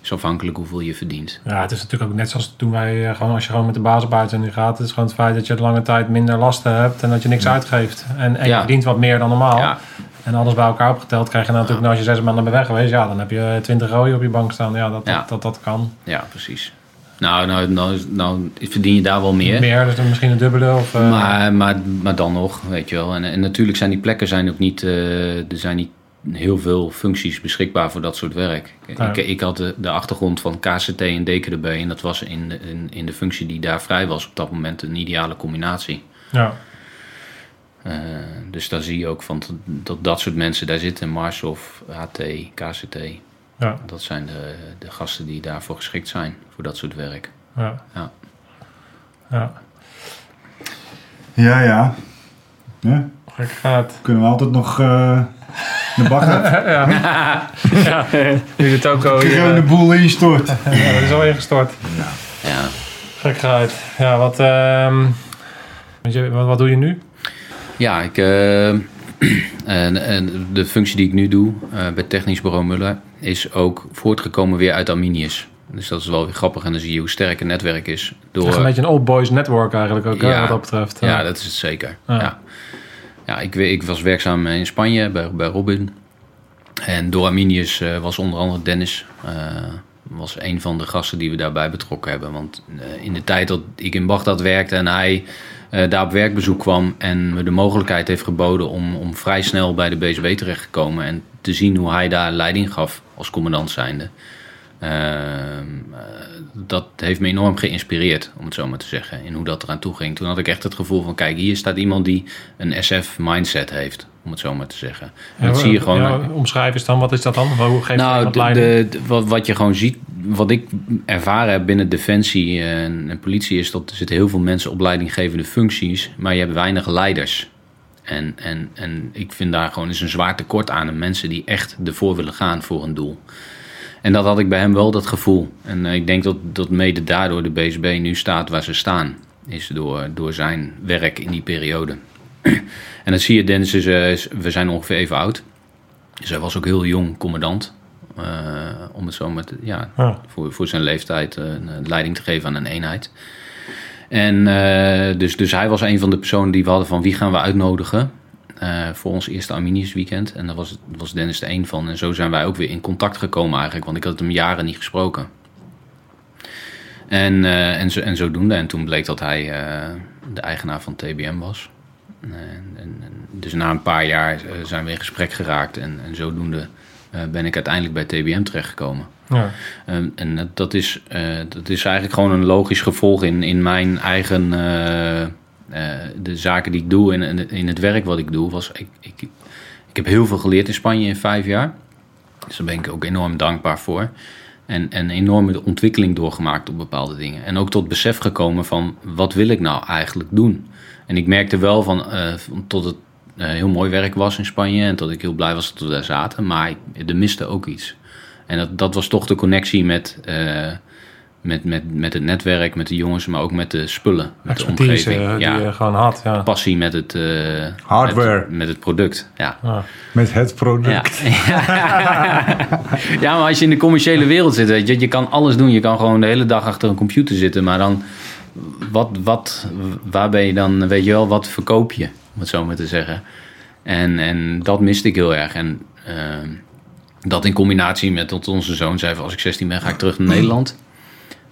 is afhankelijk hoeveel je verdient. Ja, het is natuurlijk ook net zoals toen wij eh, gewoon, als je gewoon met de baas op uitzending gaat, het is gewoon het feit dat je de lange tijd minder lasten hebt en dat je niks uitgeeft. En, en je verdient wat meer dan normaal. Ja, En alles bij elkaar opgeteld krijg je nou natuurlijk, nou, als je zes maanden bent weg geweest, ja, dan heb je 20 rode op je bank staan. Ja, dat, dat, dat, dat kan. ja precies. Nou, nou, nou, nou verdien je daar wel meer. Meer, dus dan misschien een dubbele of... eh, Maar, maar, maar dan nog, weet je wel. En, en natuurlijk zijn die plekken zijn ook niet, eh, er zijn niet heel veel functies beschikbaar voor dat soort werk. Ja. Ik, ik had de, de achtergrond van KCT en DKDB en dat was in, de- in, in de functie die daar vrij was op dat moment een ideale combinatie. ja. Eh, dus daar zie je ook van dat- dat soort mensen daar zitten. Marshof, HT, KCT. Ja, Dat zijn de, de gasten die daarvoor geschikt zijn, voor dat soort werk. ja. Ja. Ja, Ja, ja. ja. gek gaat. Kunnen we altijd nog eh de bak uit. ja. ja. Nu de toko hier. Gewoon de eh, boel instort. Ja, dat is al ingestort. Ja. Gek gaat. Ja, wat, ehm, je, wat, wat doe je nu? Ja, ik, eh, en, en de functie die ik nu doe eh, bij Technisch Bureau Muller is ook voortgekomen weer uit Arminius. Dus dat is wel weer grappig en dan zie je hoe sterk een netwerk is. Door, Echt een beetje een old boys network eigenlijk ook, hè, Ja. wat dat betreft. Ja, dat is het zeker. Ja. Ja. Ja, ik, ik was werkzaam in Spanje bij, bij Robin. En door Arminius eh, was onder andere Dennis eh, was een van de gasten die we daarbij betrokken hebben. Want eh, in de tijd dat ik in Bagdad werkte en hij daar op werkbezoek kwam... en me de mogelijkheid heeft geboden om, om vrij snel bij de BSB terecht te komen... en te zien hoe hij daar leiding gaf als commandant zijnde... Ehm, eh, dat heeft me enorm geïnspireerd, om het zo maar te zeggen, in hoe dat eraan toe ging. Toen had ik echt het gevoel van, kijk, hier staat iemand die een SF-mindset heeft, om het zo maar te zeggen. En dat zie je gewoon... ja, omschrijf eens dan, wat is dat dan? Hoe geef je nou, iemand de, de- wat, wat je gewoon ziet, wat ik ervaren heb binnen Defensie en, en politie, is dat er zitten heel veel mensen op leidinggevende functies, maar je hebt weinig leiders. En, en, en ik vind daar gewoon eens een zwaar tekort aan. En mensen die echt ervoor willen gaan voor een doel. En dat had ik bij hem wel, dat gevoel. En eh, ik denk dat, dat mede daardoor de BSB nu staat waar ze staan. Is door, door zijn werk in die periode. en dan zie je, Dennis, is, eh, we zijn ongeveer even oud. Dus hij was ook heel jong commandant. eh, om het zo met, ja, Ja. voor, voor zijn leeftijd een leiding te geven aan een eenheid. En dus, dus hij was een van de personen die we hadden van wie gaan we uitnodigen eh, voor ons eerste Arminius weekend. En daar was, was Dennis er een van. En zo zijn wij ook weer in contact gekomen eigenlijk, want ik had hem jaren niet gesproken. En, eh, en, zo, en zodoende. En toen bleek dat hij eh, de eigenaar van TBM was. En, en, dus na een paar jaar zijn we in gesprek geraakt. En, en zodoende ben ik uiteindelijk bij TBM terechtgekomen. Ja. En, en dat- dat, is, dat is eigenlijk gewoon een logisch gevolg in, in mijn eigen. Eh, de zaken die ik doe en in, het werk wat ik doe. Was, ik, ik, ik heb heel veel geleerd in Spanje in vijf jaar. Dus daar ben ik ook enorm dankbaar voor. En en enorme ontwikkeling doorgemaakt op bepaalde dingen. En ook tot besef gekomen van wat wil ik nou eigenlijk doen. En ik merkte wel van, eh, tot het eh, heel mooi werk was in Spanje. En tot ik heel blij was dat we daar zaten. Maar ik, er miste ook iets. En dat, dat was toch de connectie met, Met, met, met het netwerk, met de jongens, maar ook met de spullen. Met de omgeving. eh, die ja, je gewoon had. Ja. passie met het, eh, Hardware. Met, met het product. Ja. Ja. Met het Ja. product. ja, maar als je in de commerciële wereld zit, weet je, je kan alles doen. Je kan gewoon de hele dag achter een computer zitten. Maar dan, wat, wat, waar ben je dan, weet je wel, wat verkoop je? Om het zo maar te zeggen. En, en dat miste ik heel erg. En ehm, dat in combinatie met dat onze zoon zei van als ik 16 ben ga ik terug naar Nederland.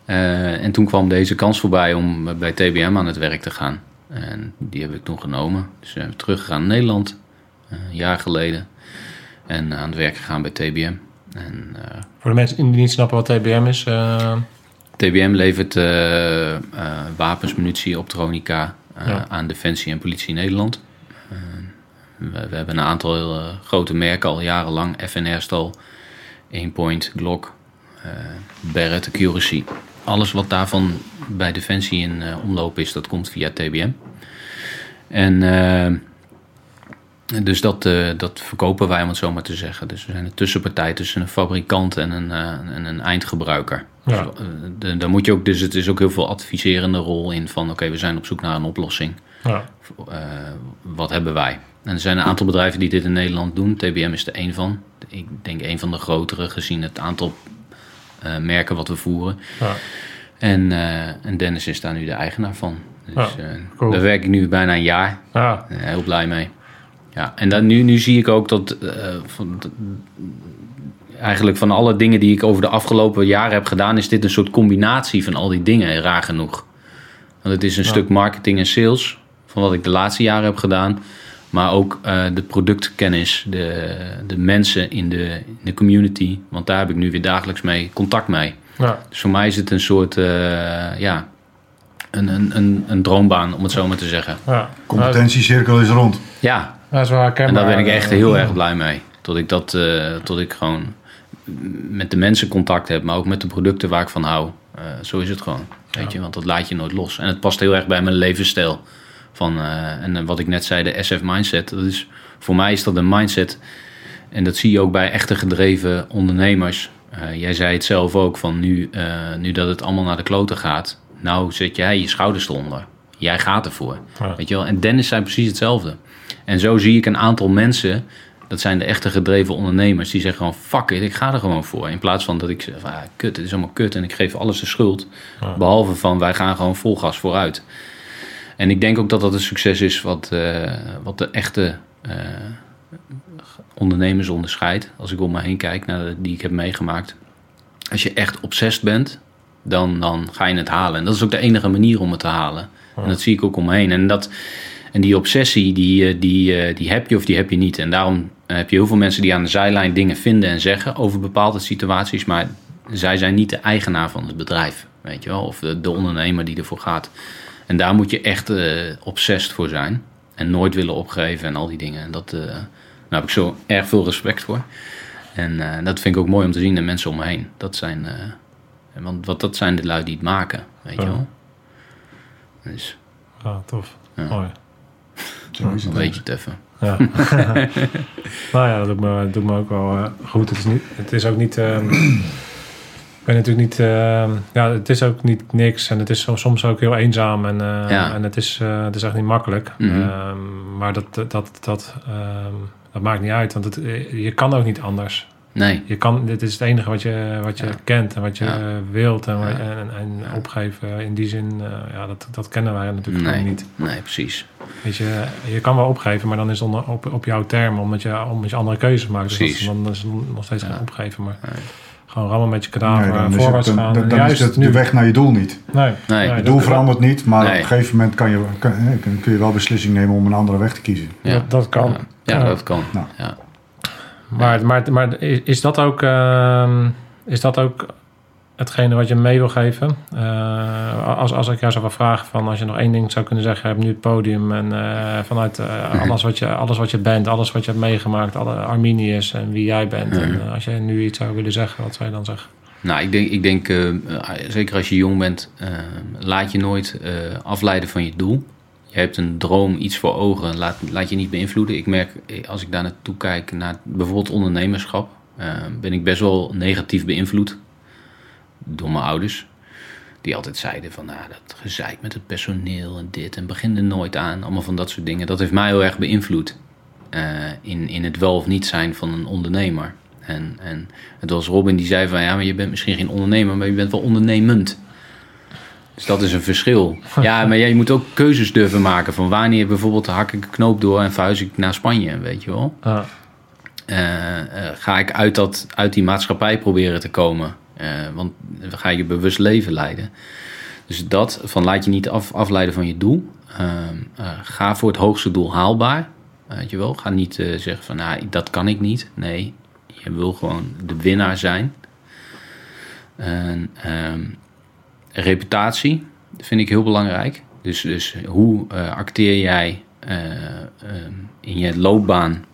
Eh, en toen kwam deze kans voorbij om bij TBM aan het werk te gaan. En die heb ik toen genomen. Dus we zijn teruggegaan naar Nederland, eh, een jaar geleden. En aan het werk gegaan bij TBM. En eh, Voor de mensen die niet snappen wat TBM is. eh, TBM levert eh, eh, wapens, munitie, optronica eh, Ja. aan Defensie en Politie in Nederland. Eh, we, we hebben een aantal heel, eh, grote merken al jarenlang. FNR-stal, Aimpoint, Glock, eh Barrett, Accuracy. Alles wat daarvan bij Defensie in eh, omloop is, dat komt via TBM. En eh, dus dat, eh, dat verkopen wij, om het zo maar te zeggen. Dus we zijn een tussenpartij tussen een fabrikant en een, en een eindgebruiker. Ja. Dus, daar moet je ook, dus het is ook heel veel adviserende rol in van... oké, we zijn op zoek naar een oplossing. ja. Wat hebben wij? En er zijn een aantal bedrijven die dit in Nederland doen. TBM is er één van. Ik denk een van de grotere gezien het aantal merken wat we voeren. Ja. En, eh, en Dennis is daar nu de eigenaar van. Dus Ja, eh, cool. daar werk ik nu bijna een jaar. Ja. Eh, heel blij mee. Ja, en dan, nu, nu zie ik ook dat eh, van, eigenlijk van alle dingen die ik over de afgelopen jaren heb gedaan, is dit een soort combinatie van al die dingen, raar genoeg. Want het is een Ja. stuk marketing en sales van wat ik de laatste jaren heb gedaan. Maar ook eh, de productkennis, de, de mensen in de, in de community. Want daar heb ik nu weer dagelijks mee contact mee. Ja. Dus voor mij is het een soort, eh, ja, een, een, een, een droombaan, om het zo maar te zeggen. Ja. Competentiecirkel is rond. Ja, dat is wel en daar ben ik echt Eh, heel erg blij mee. Tot ik, dat, eh, tot ik gewoon met de mensen contact heb, maar ook met de producten waar ik van hou. Eh, zo is het gewoon, weet je, want dat laat je nooit los. En het past heel erg bij mijn levensstijl. Van, eh, en wat ik net zei, de SF mindset. Dat is, voor mij is dat een mindset. En dat zie je ook bij echte gedreven ondernemers. Eh, jij zei het zelf ook, van nu, eh, nu dat het allemaal naar de kloten gaat. Nou zet jij je schouders eronder. Jij gaat ervoor. Ja. Weet je wel? En Dennis zei precies hetzelfde. En zo zie ik een aantal mensen, dat zijn de echte gedreven ondernemers, die zeggen gewoon: fuck it, ik ga er gewoon voor. In plaats van dat ik zeg: van, ah, kut, het is allemaal kut en ik geef alles de schuld. Ja. Behalve van wij gaan gewoon vol gas vooruit. En ik denk ook dat dat een succes is wat, eh, wat de echte eh, ondernemers onderscheidt. Als ik om me heen kijk naar de, die ik heb meegemaakt. Als je echt obsessed bent, dan, dan ga je het halen. En dat is ook de enige manier om het te halen. En dat zie ik ook om me heen. En, dat, en die obsessie, die, eh, die, die heb je of die heb je niet. En daarom heb je heel veel mensen die aan de zijlijn dingen vinden en zeggen over bepaalde situaties. Maar zij zijn niet de eigenaar van het bedrijf, weet je wel. Of de, de ondernemer die ervoor gaat. En daar moet je echt eh obsessed voor zijn. En nooit willen opgeven en al die dingen. En dat, eh, daar heb ik zo erg veel respect voor. En eh, dat vind ik ook mooi om te zien, de mensen om me heen. Dat zijn, eh, want wat, dat zijn de lui die het maken, weet je wel. Dus Ja, tof. Ja. Mooi. Zo is dan het. weet je het even. Ja. nou ja, dat doet me, doet me ook wel goed. Het is, niet, het is ook niet. ehm, ben natuurlijk niet. ehm, ja, het is ook niet niks. En het is soms, soms ook heel eenzaam. En, eh, Ja. en het, is, eh, het is echt niet makkelijk. Mhm. Ehm, maar dat, dat, dat, dat, ehm, dat maakt niet uit. Want het, je kan ook niet anders. Nee, Je kan, dit is het enige wat je, wat je Ja. kent en wat je Ja. eh, wilt. En, en, en, en opgeven in die zin, eh, ja, dat, dat kennen wij natuurlijk nee, niet. nee, precies. Weet je, je kan wel opgeven, maar dan is het op, op jouw term, omdat je, omdat je andere keuzes maakt. Dus dat Precies. dan is het nog steeds geen opgeven, maar Nee. Gewoon rammen met je kadaver Nee, dan is voorwaarts het, gaan. dan, juist is het nu. de weg naar je doel niet. Nee, Nee. Het dat- doel verandert niet, maar Nee. op een gegeven moment kan je, kan, kun- je wel beslissing nemen om een andere weg te kiezen. Ja. Dat, dat kan. Ja, dat kan. Nou. Ja. Maar, maar, maar is is dat ook, ehm, is dat ook hetgene wat je mee wil geven? Eh, als, als ik jou zou vragen van als je nog één ding zou kunnen zeggen, je hebt nu het podium en eh, vanuit eh, alles, wat je, alles wat je bent, alles wat je hebt meegemaakt, alle Arminius en wie jij bent. Mhm. En eh, als jij nu iets zou willen zeggen, wat zou je dan zeggen? Nou, ik denk, ik denk zeker als je jong bent, laat je nooit afleiden van je doel. Je hebt een droom, iets voor ogen, laat, laat je niet beïnvloeden. Ik merk, als ik daar naartoe kijk, naar bijvoorbeeld ondernemerschap, ben ik best wel negatief beïnvloed door mijn ouders. Die altijd zeiden van, nou, dat gezeik met het personeel en dit en begin er nooit aan. Allemaal van dat soort dingen. Dat heeft mij heel erg beïnvloed eh, in, in het wel of niet zijn van een ondernemer. En, en het was Robin die zei van, ja, maar je bent misschien geen ondernemer, maar je bent wel ondernemend. Dus dat is een verschil. Ja, maar ja, je moet ook keuzes durven maken van wanneer bijvoorbeeld hak ik een knoop door en verhuis ik naar Spanje, weet je wel. Eh, eh, ga ik uit, dat, uit die maatschappij proberen te komen. Eh, want dan ga je bewust leven leiden. Dus dat, van laat je niet af, afleiden van je doel. Ehm, eh, ga voor het hoogste doel haalbaar. Weet je wel, ga niet eh, zeggen van nou, dat kan ik niet. Nee, je wil gewoon de winnaar zijn. En, ehm, reputatie vind ik heel belangrijk. Dus, dus hoe acteer jij eh, ehm, in je loopbaan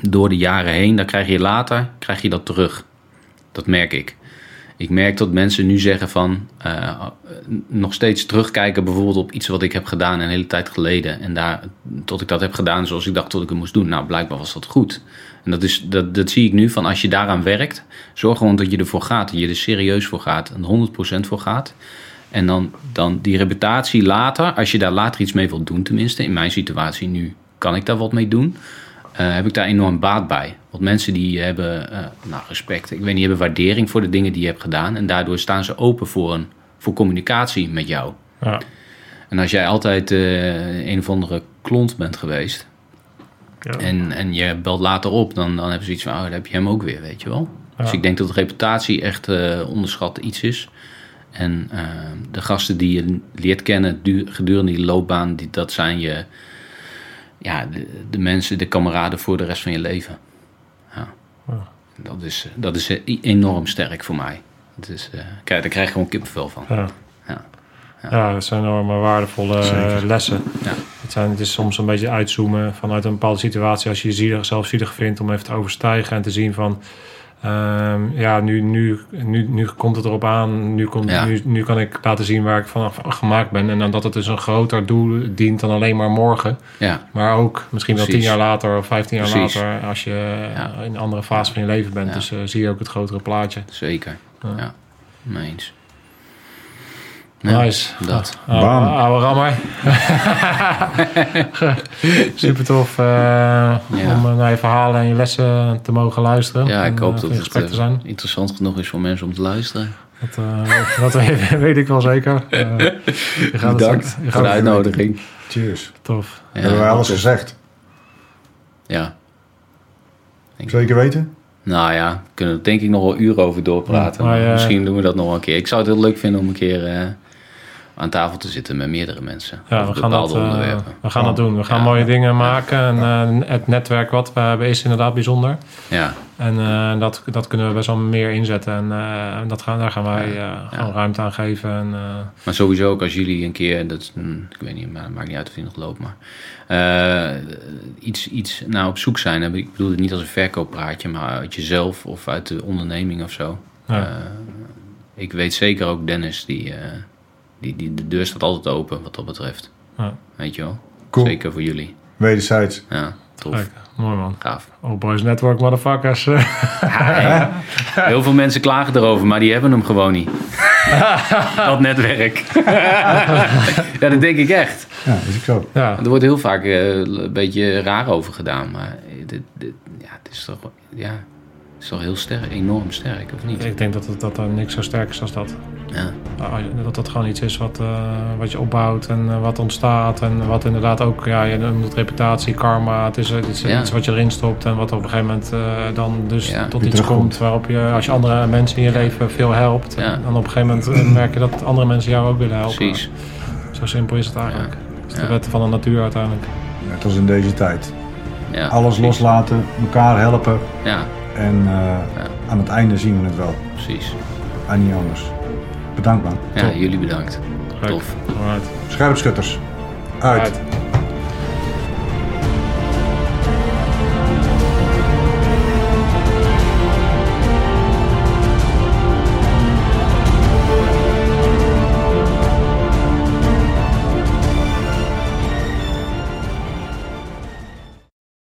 door de jaren heen? Dan krijg je later krijg je dat terug. Dat merk ik. Ik merk dat mensen nu zeggen van eh, nog steeds terugkijken bijvoorbeeld op iets wat ik heb gedaan een hele tijd geleden. En daar, tot ik dat heb gedaan zoals ik dacht dat ik het moest doen. Nou, blijkbaar was dat goed. En dat, is, dat, dat zie ik nu van als je daaraan werkt, zorg gewoon dat je ervoor gaat. Dat je er serieus voor gaat en 100% voor gaat. En dan, dan die reputatie later, als je daar later iets mee wilt doen, tenminste, in mijn situatie nu kan ik daar wat mee doen. Eh, heb ik daar enorm baat bij. Want mensen die hebben eh, nou, respect, ik weet niet, hebben waardering voor de dingen die je hebt gedaan. En daardoor staan ze open voor, een, voor communicatie met jou. Ja. En als jij altijd eh, een of andere klont bent geweest Ja. en, en je belt later op, dan, dan hebben ze iets van, oh, dan heb je hem ook weer, weet je wel. Dus ik denk dat reputatie echt onderschat iets is. En de gasten die je leert kennen du- gedurende die loopbaan, die, dat zijn je, ja, de, de mensen, de kameraden voor de rest van je leven. Ja. Ja. Dat is, dat is eh, enorm sterk voor mij. Het is, eh, kijk, daar krijg je gewoon kippenvel van. Ja. Ja. Ja, dat zijn enorme waardevolle eh, Zeker. lessen. Ja. Het, zijn, het is soms een beetje uitzoomen vanuit een bepaalde situatie. Als je jezelf zelf zielig vindt om even te overstijgen en te zien van... ehm, ja, nu, nu, nu, nu komt het erop aan. Nu, komt, Ja. nu, nu kan ik laten zien waar ik van gemaakt ben. En dan dat het dus een groter doel dient dan alleen maar morgen. Ja, Maar ook misschien wel tien jaar later of vijftien jaar Precies. later... als je Ja. in een andere fase van je leven bent. Dus eh, zie je ook het grotere plaatje. zeker. Ja. Ja, mee eens. Ja, Nice. Dat. Bam. oude rammer. Super tof eh, Ja. om eh, naar je verhalen en je lessen te mogen luisteren. Ja, ik En, hoop eh, dat het gesprek te zijn. interessant genoeg is voor mensen om te luisteren. Dat, eh, dat weet, weet ik wel zeker. Eh, je gaat Bedankt je voor de uitnodiging. Cheers. Tof. Ja, Hebben wij alles tof. gezegd? Ja. Denk. Zeker weten? Nou ja, we kunnen er denk ik nog wel uren over doorpraten. Ja, maar, maar misschien doen we dat nog wel een keer. Ik zou het heel leuk vinden om een keer eh, aan tafel te zitten met meerdere mensen. Ja, over we gaan, dat, bepaalde eh, onderwerpen. we gaan dat doen. We gaan Ja. mooie dingen maken. En eh, het netwerk wat we hebben is inderdaad bijzonder. Ja, En eh, dat, dat kunnen we best wel meer inzetten. En dat gaan, daar gaan wij gewoon ruimte aan geven. En, maar sowieso ook als jullie een keer, dat mm, ik weet niet, maar het maakt niet uit of die nog loopt, maar iets, iets nou, op zoek zijn. hè. Ik bedoel het niet als een verkooppraatje, maar uit jezelf of uit de onderneming of zo. Ja. Ik weet zeker ook Dennis, die, die, die, de deur staat altijd open wat dat betreft. Ja. Weet je wel? Cool. Zeker voor jullie. Wederzijds. Ja, tof. kijk, mooi man. Gaaf. Oh, Boys Network, motherfuckers. Heel veel mensen klagen erover, maar die hebben hem gewoon niet. dat netwerk. ja, dat denk ik echt. Ja, dat is ook zo. ja, Er wordt heel vaak eh, een beetje raar over gedaan, maar dit, dit, ja, het is toch, ja, is toch heel sterk, enorm sterk, of niet? ik denk dat, het, dat er niks zo sterk is als dat. Ja, Ah, Dat dat gewoon iets is wat, eh, wat je opbouwt en eh, wat ontstaat. En wat inderdaad ook, ja, je noemt het reputatie, karma. Het is, het is Ja. iets wat je erin stopt en wat op een gegeven moment eh, dan dus Ja. tot iets komt. Waarop je, als je andere mensen in je leven veel helpt. Ja. Dan op een gegeven moment merk je dat andere mensen jou ook willen helpen. precies. Zo simpel is het eigenlijk. Het is de wetten van de natuur uiteindelijk. Net als in deze tijd. Ja, Alles precies. loslaten, elkaar helpen. Ja, En eh, aan het einde zien we het wel. precies. En niet anders. Bedankt man. Ja, jullie bedankt. Tof. Scherpschutters. Uit. Alright.